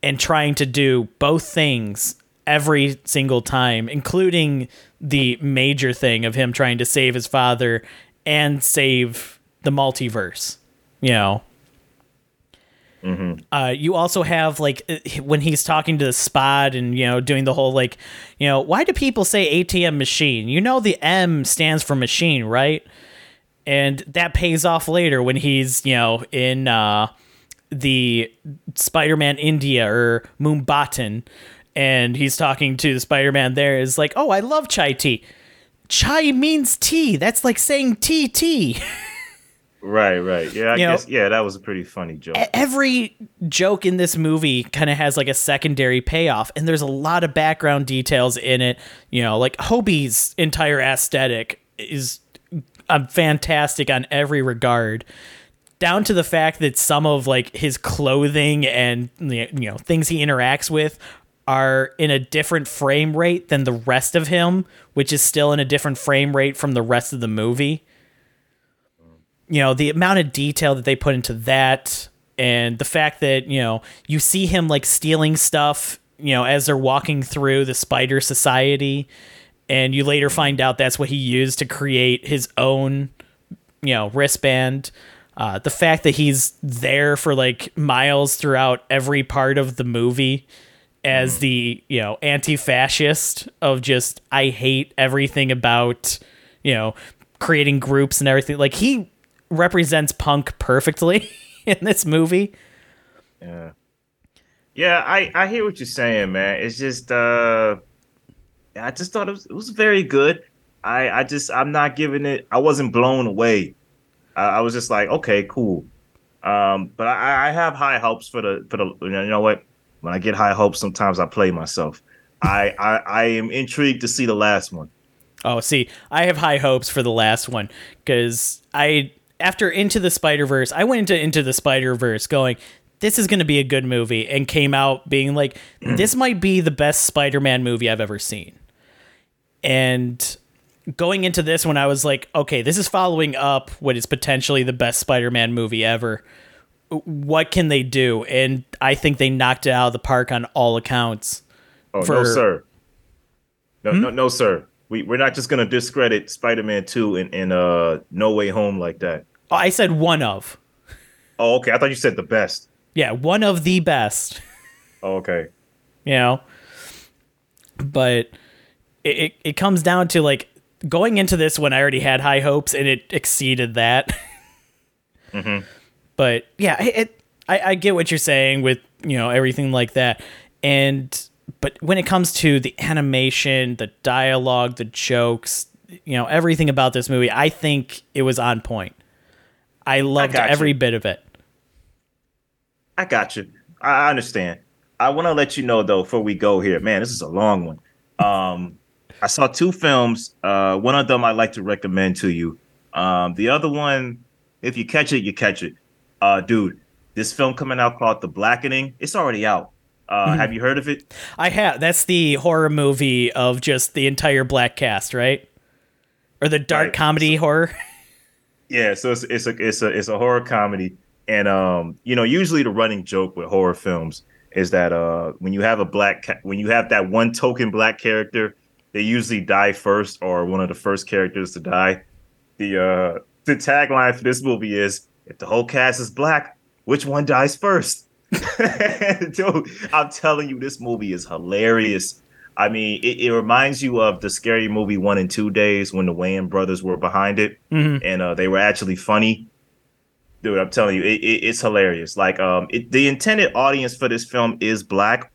and trying to do both things every single time, including the major thing of him trying to save his father and save the multiverse. You know. Uh, you also have like uh, when he's talking to the spot and you know doing the whole like you know why do people say ATM machine? You know the M stands for machine, right? And that pays off later when he's you know in uh, the Spider-Man India or Mumbattan, and he's talking to the Spider-Man there is like, oh, I love chai tea. Chai means tea. That's like saying tea tea. Right, right. Yeah, I You know- guess. Yeah, that was a pretty funny joke. Every joke in this movie kind of has like a secondary payoff, and there's a lot of background details in it. You know, like Hobie's entire aesthetic is um, fantastic on every regard. down to the fact that some of like his clothing and you know things he interacts with are in a different frame rate than the rest of him, which is still in a different frame rate from the rest of the movie. You know, the amount of detail that they put into that and the fact that, you know, you see him like stealing stuff, you know, as they're walking through the Spider Society and you later find out that's what he used to create his own you know wristband uh, the fact that he's there for like miles throughout every part of the movie as the you know anti-fascist of just i hate everything about you know creating groups and everything like he represents punk perfectly in this movie Yeah. Yeah, I I hear what you're saying, man. It's just uh I just thought it was it was very good. I I just I'm not giving it I wasn't blown away. I, I was just like, okay, cool. Um but I I have high hopes for the for the you know, you know what? When I get high hopes sometimes I play myself. I I I am intrigued to see the last one. Oh, see, I have high hopes for the last one because I, after Into the Spider Verse, I went into Into the Spider Verse going, this is going to be a good movie, and came out being like, mm. this might be the best Spider Man movie I've ever seen. And going into this one, I was like, okay, this is following up what is potentially the best Spider Man movie ever. What can they do? And I think they knocked it out of the park on all accounts. Oh no, sir. No, no, no, sir. We we're not just gonna discredit Spider-Man 2 in, in uh No Way Home like that. Oh, I said one of. Oh, okay. I thought you said the best. Yeah, one of the best. Oh, okay. you know but it, it, it comes down to like going into this when i already had high hopes and it exceeded that but yeah it, I, I get what you're saying with you know everything like that and but when it comes to the animation the dialogue the jokes you know everything about this movie i think it was on point i loved you. every bit of it I got you. I I understand. I want to let you know though before we go here, man. This is a long one. Um, I saw two films. Uh, one of them I'd like to recommend to you. Um, the other one, if you catch it, you catch it. Uh, dude, this film coming out called The Blackening. It's already out. Uh, Have you heard of it? I have. That's the horror movie of just the entire black cast, right? Or the dark Right. comedy horror. Yeah, so it's it's a it's a it's a horror comedy, and um, you know, usually the running joke with horror films is that uh, when you have a black ca- when you have that one token black character, they usually die first or one of the first characters to die. The uh, the tagline for this movie is if the whole cast is black, which one dies first? Dude, I'm telling you, this movie is hilarious. I mean, it, it, reminds you of the scary movie One and Two Days when the Wayans brothers were behind it, mm-hmm. and uh, they were actually funny. Dude, I'm telling you, it, it, it's hilarious. Like, um, the intended audience for this film is black,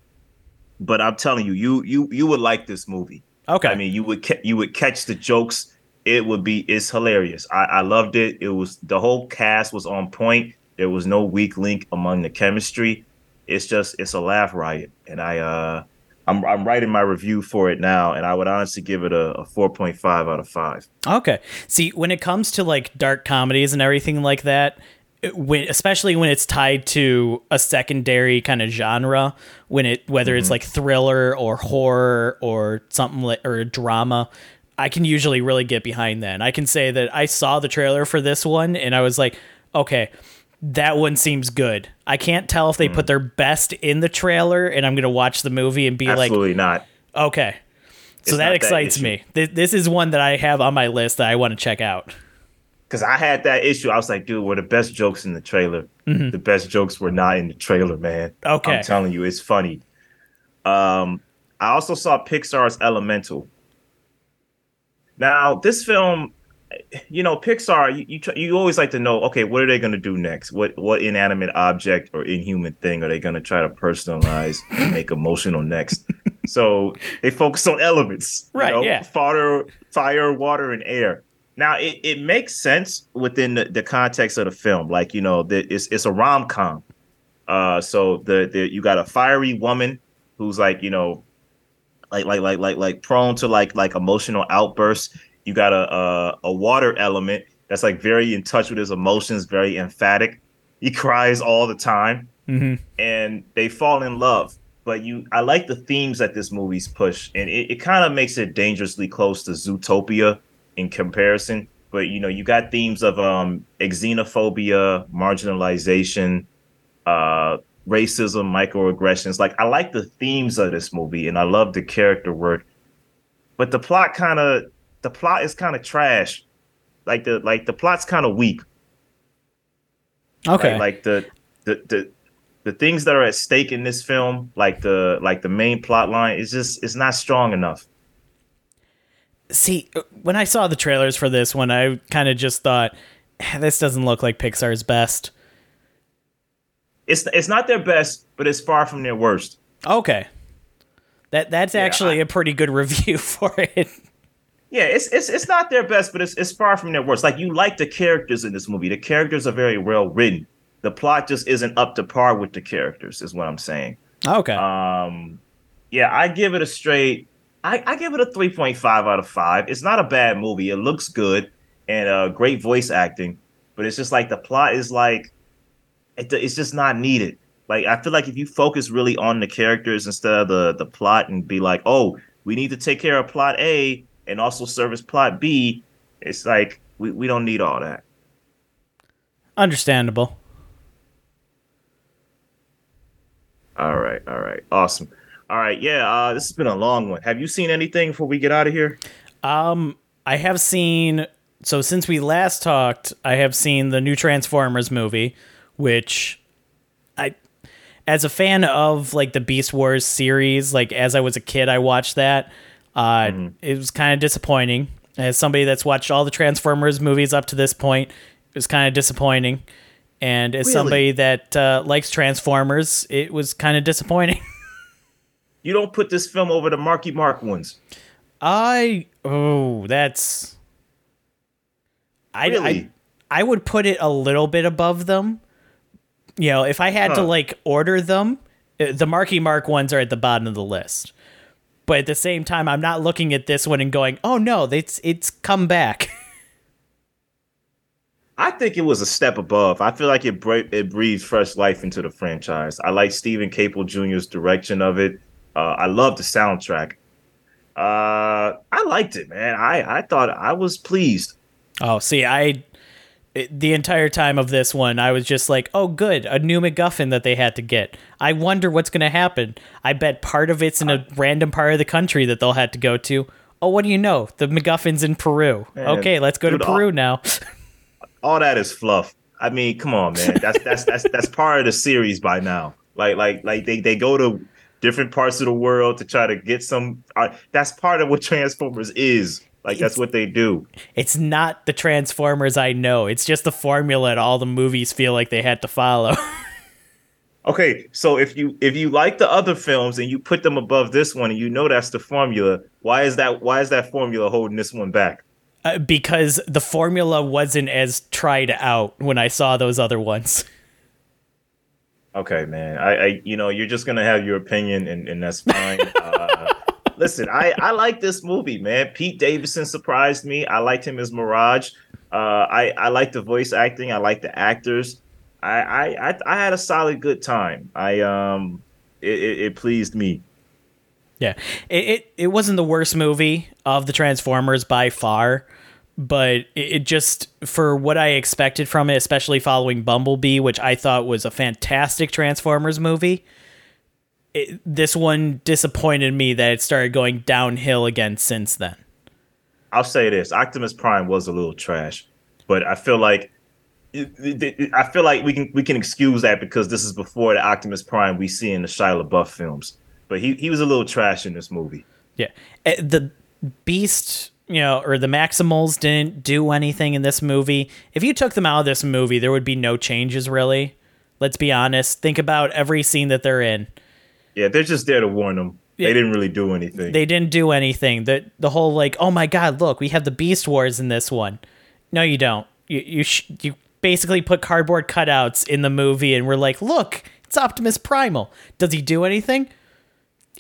but I'm telling you, you you you would like this movie. Okay. I mean, you would ca- you would catch the jokes. It would be it's hilarious. I, I loved it. It was the whole cast was on point. There was no weak link among the chemistry. It's just it's a laugh riot, and I uh I'm I'm writing my review for it now, and I would honestly give it a, a 4.5 out of five. Okay. See, when it comes to like dark comedies and everything like that, when especially when it's tied to a secondary kind of genre, when it whether mm-hmm. it's like thriller or horror or something like or a drama, I can usually really get behind that. And I can say that I saw the trailer for this one, and I was like, okay that one seems good. I can't tell if they mm. put their best in the trailer, and I'm gonna watch the movie and be Absolutely like, "Absolutely not." Okay, so it's that excites that me. This, this is one that I have on my list that I want to check out. Because I had that issue. I was like, "Dude, were the best jokes in the trailer? Mm-hmm. The best jokes were not in the trailer, man." Okay, I'm telling you, it's funny. Um, I also saw Pixar's Elemental. Now, this film you know, Pixar, you, you you, always like to know, okay, what are they going to do next? What what inanimate object or inhuman thing are they going to try to personalize and make emotional next? so they focus on elements, right? You know, yeah, fire, fire, water, and air. Now it, it makes sense within the, the context of the film, like you know, the, it's it's a rom com. Uh, so the, the you got a fiery woman who's like you know, like like like like like prone to like like emotional outbursts you got a, a, a water element that's like very in touch with his emotions, very emphatic. He cries all the time, mm-hmm. and they fall in love. But you, I like the themes that this movie's push, and it, it kind of makes it dangerously close to Zootopia in comparison. But you know, you got themes of um xenophobia, marginalization, uh, racism, microaggressions. Like I like the themes of this movie, and I love the character work. But the plot kind of the plot is kind of trash. Like the like the plot's kind of weak. Okay. Like, like the, the the the things that are at stake in this film, like the like the main plot line, is just it's not strong enough. See, when I saw the trailers for this one, I kind of just thought eh, this doesn't look like Pixar's best. It's it's not their best, but it's far from their worst. Okay. That that's yeah, actually I, a pretty good review for it yeah, it's it's it's not their best, but it's it's far from their worst. Like you like the characters in this movie. The characters are very well written. The plot just isn't up to par with the characters, is what I'm saying. Okay. Um, yeah, I give it a straight. I, I give it a 3.5 out of five. It's not a bad movie. It looks good and uh, great voice acting, but it's just like the plot is like it, it's just not needed. Like I feel like if you focus really on the characters instead of the the plot and be like, oh, we need to take care of plot A and also service plot B, it's like we, we don't need all that. Understandable. All right, all right. Awesome. All right, yeah, uh, this has been a long one. Have you seen anything before we get out of here? Um, I have seen so since we last talked, I have seen the new Transformers movie, which I as a fan of like the Beast Wars series, like as I was a kid I watched that. Uh, mm-hmm. It was kind of disappointing. As somebody that's watched all the Transformers movies up to this point, it was kind of disappointing. And as really? somebody that uh, likes Transformers, it was kind of disappointing. you don't put this film over the Marky Mark ones. I oh, that's I, really? I I would put it a little bit above them. You know, if I had huh. to like order them, uh, the Marky Mark ones are at the bottom of the list but at the same time, I'm not looking at this one and going, "Oh no, it's it's come back." I think it was a step above. I feel like it bre- it breathes fresh life into the franchise. I like Steven Caple Jr.'s direction of it. Uh, I love the soundtrack. Uh, I liked it, man. I I thought I was pleased. Oh, see, I the entire time of this one, I was just like, "Oh, good, a new MacGuffin that they had to get." I wonder what's going to happen. I bet part of it's in a random part of the country that they'll have to go to. Oh, what do you know? The MacGuffin's in Peru. Man, okay, let's go dude, to Peru all, now. all that is fluff. I mean, come on, man. That's that's that's that's part of the series by now. Like like like they they go to different parts of the world to try to get some. Uh, that's part of what Transformers is. Like that's what they do. It's not the Transformers I know. It's just the formula that all the movies feel like they had to follow. okay, so if you if you like the other films and you put them above this one and you know that's the formula, why is that why is that formula holding this one back? Uh, because the formula wasn't as tried out when I saw those other ones. Okay, man. I, I you know, you're just gonna have your opinion, and, and that's fine. uh, listen, I I like this movie, man. Pete Davidson surprised me. I liked him as Mirage. Uh, I I like the voice acting. I like the actors. I I I, I had a solid good time. I um, it, it, it pleased me. Yeah, it, it it wasn't the worst movie of the Transformers by far but it just for what I expected from it, especially following Bumblebee, which I thought was a fantastic Transformers movie. It, this one disappointed me that it started going downhill again since then. I'll say this: Optimus Prime was a little trash, but I feel like I feel like we can we can excuse that because this is before the Optimus Prime we see in the Shia LaBeouf films. But he he was a little trash in this movie. Yeah, eh, the Beast you know, or the Maximals didn't do anything in this movie. If you took them out of this movie, there would be no changes really. Let's be honest. Think about every scene that they're in. Yeah, they're just there to warn them. They didn't really do anything. They didn't do anything. The the whole like, oh my god, look, we have the Beast Wars in this one. No, you don't. You you sh- you basically put cardboard cutouts in the movie, and we're like, look, it's Optimus Primal. Does he do anything?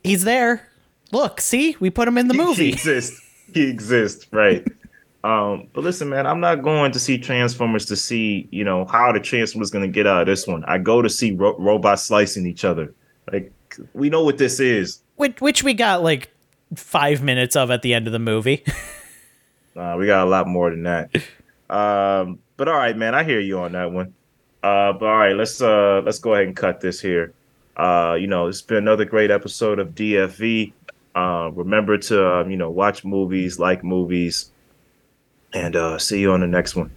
He's there. Look, see, we put him in the movie. He exists he exists, right? Um, but listen, man, I'm not going to see Transformers to see, you know, how the Transformers going to get out of this one. I go to see ro- robots slicing each other. We know what this is. Which, which we got like five minutes of at the end of the movie. uh, we got a lot more than that. Um, but all right, man, I hear you on that one. Uh, but all right, let's uh, let's go ahead and cut this here. Uh, you know, it's been another great episode of DFV. Uh, remember to, um, you know, watch movies, like movies, and uh, see you on the next one.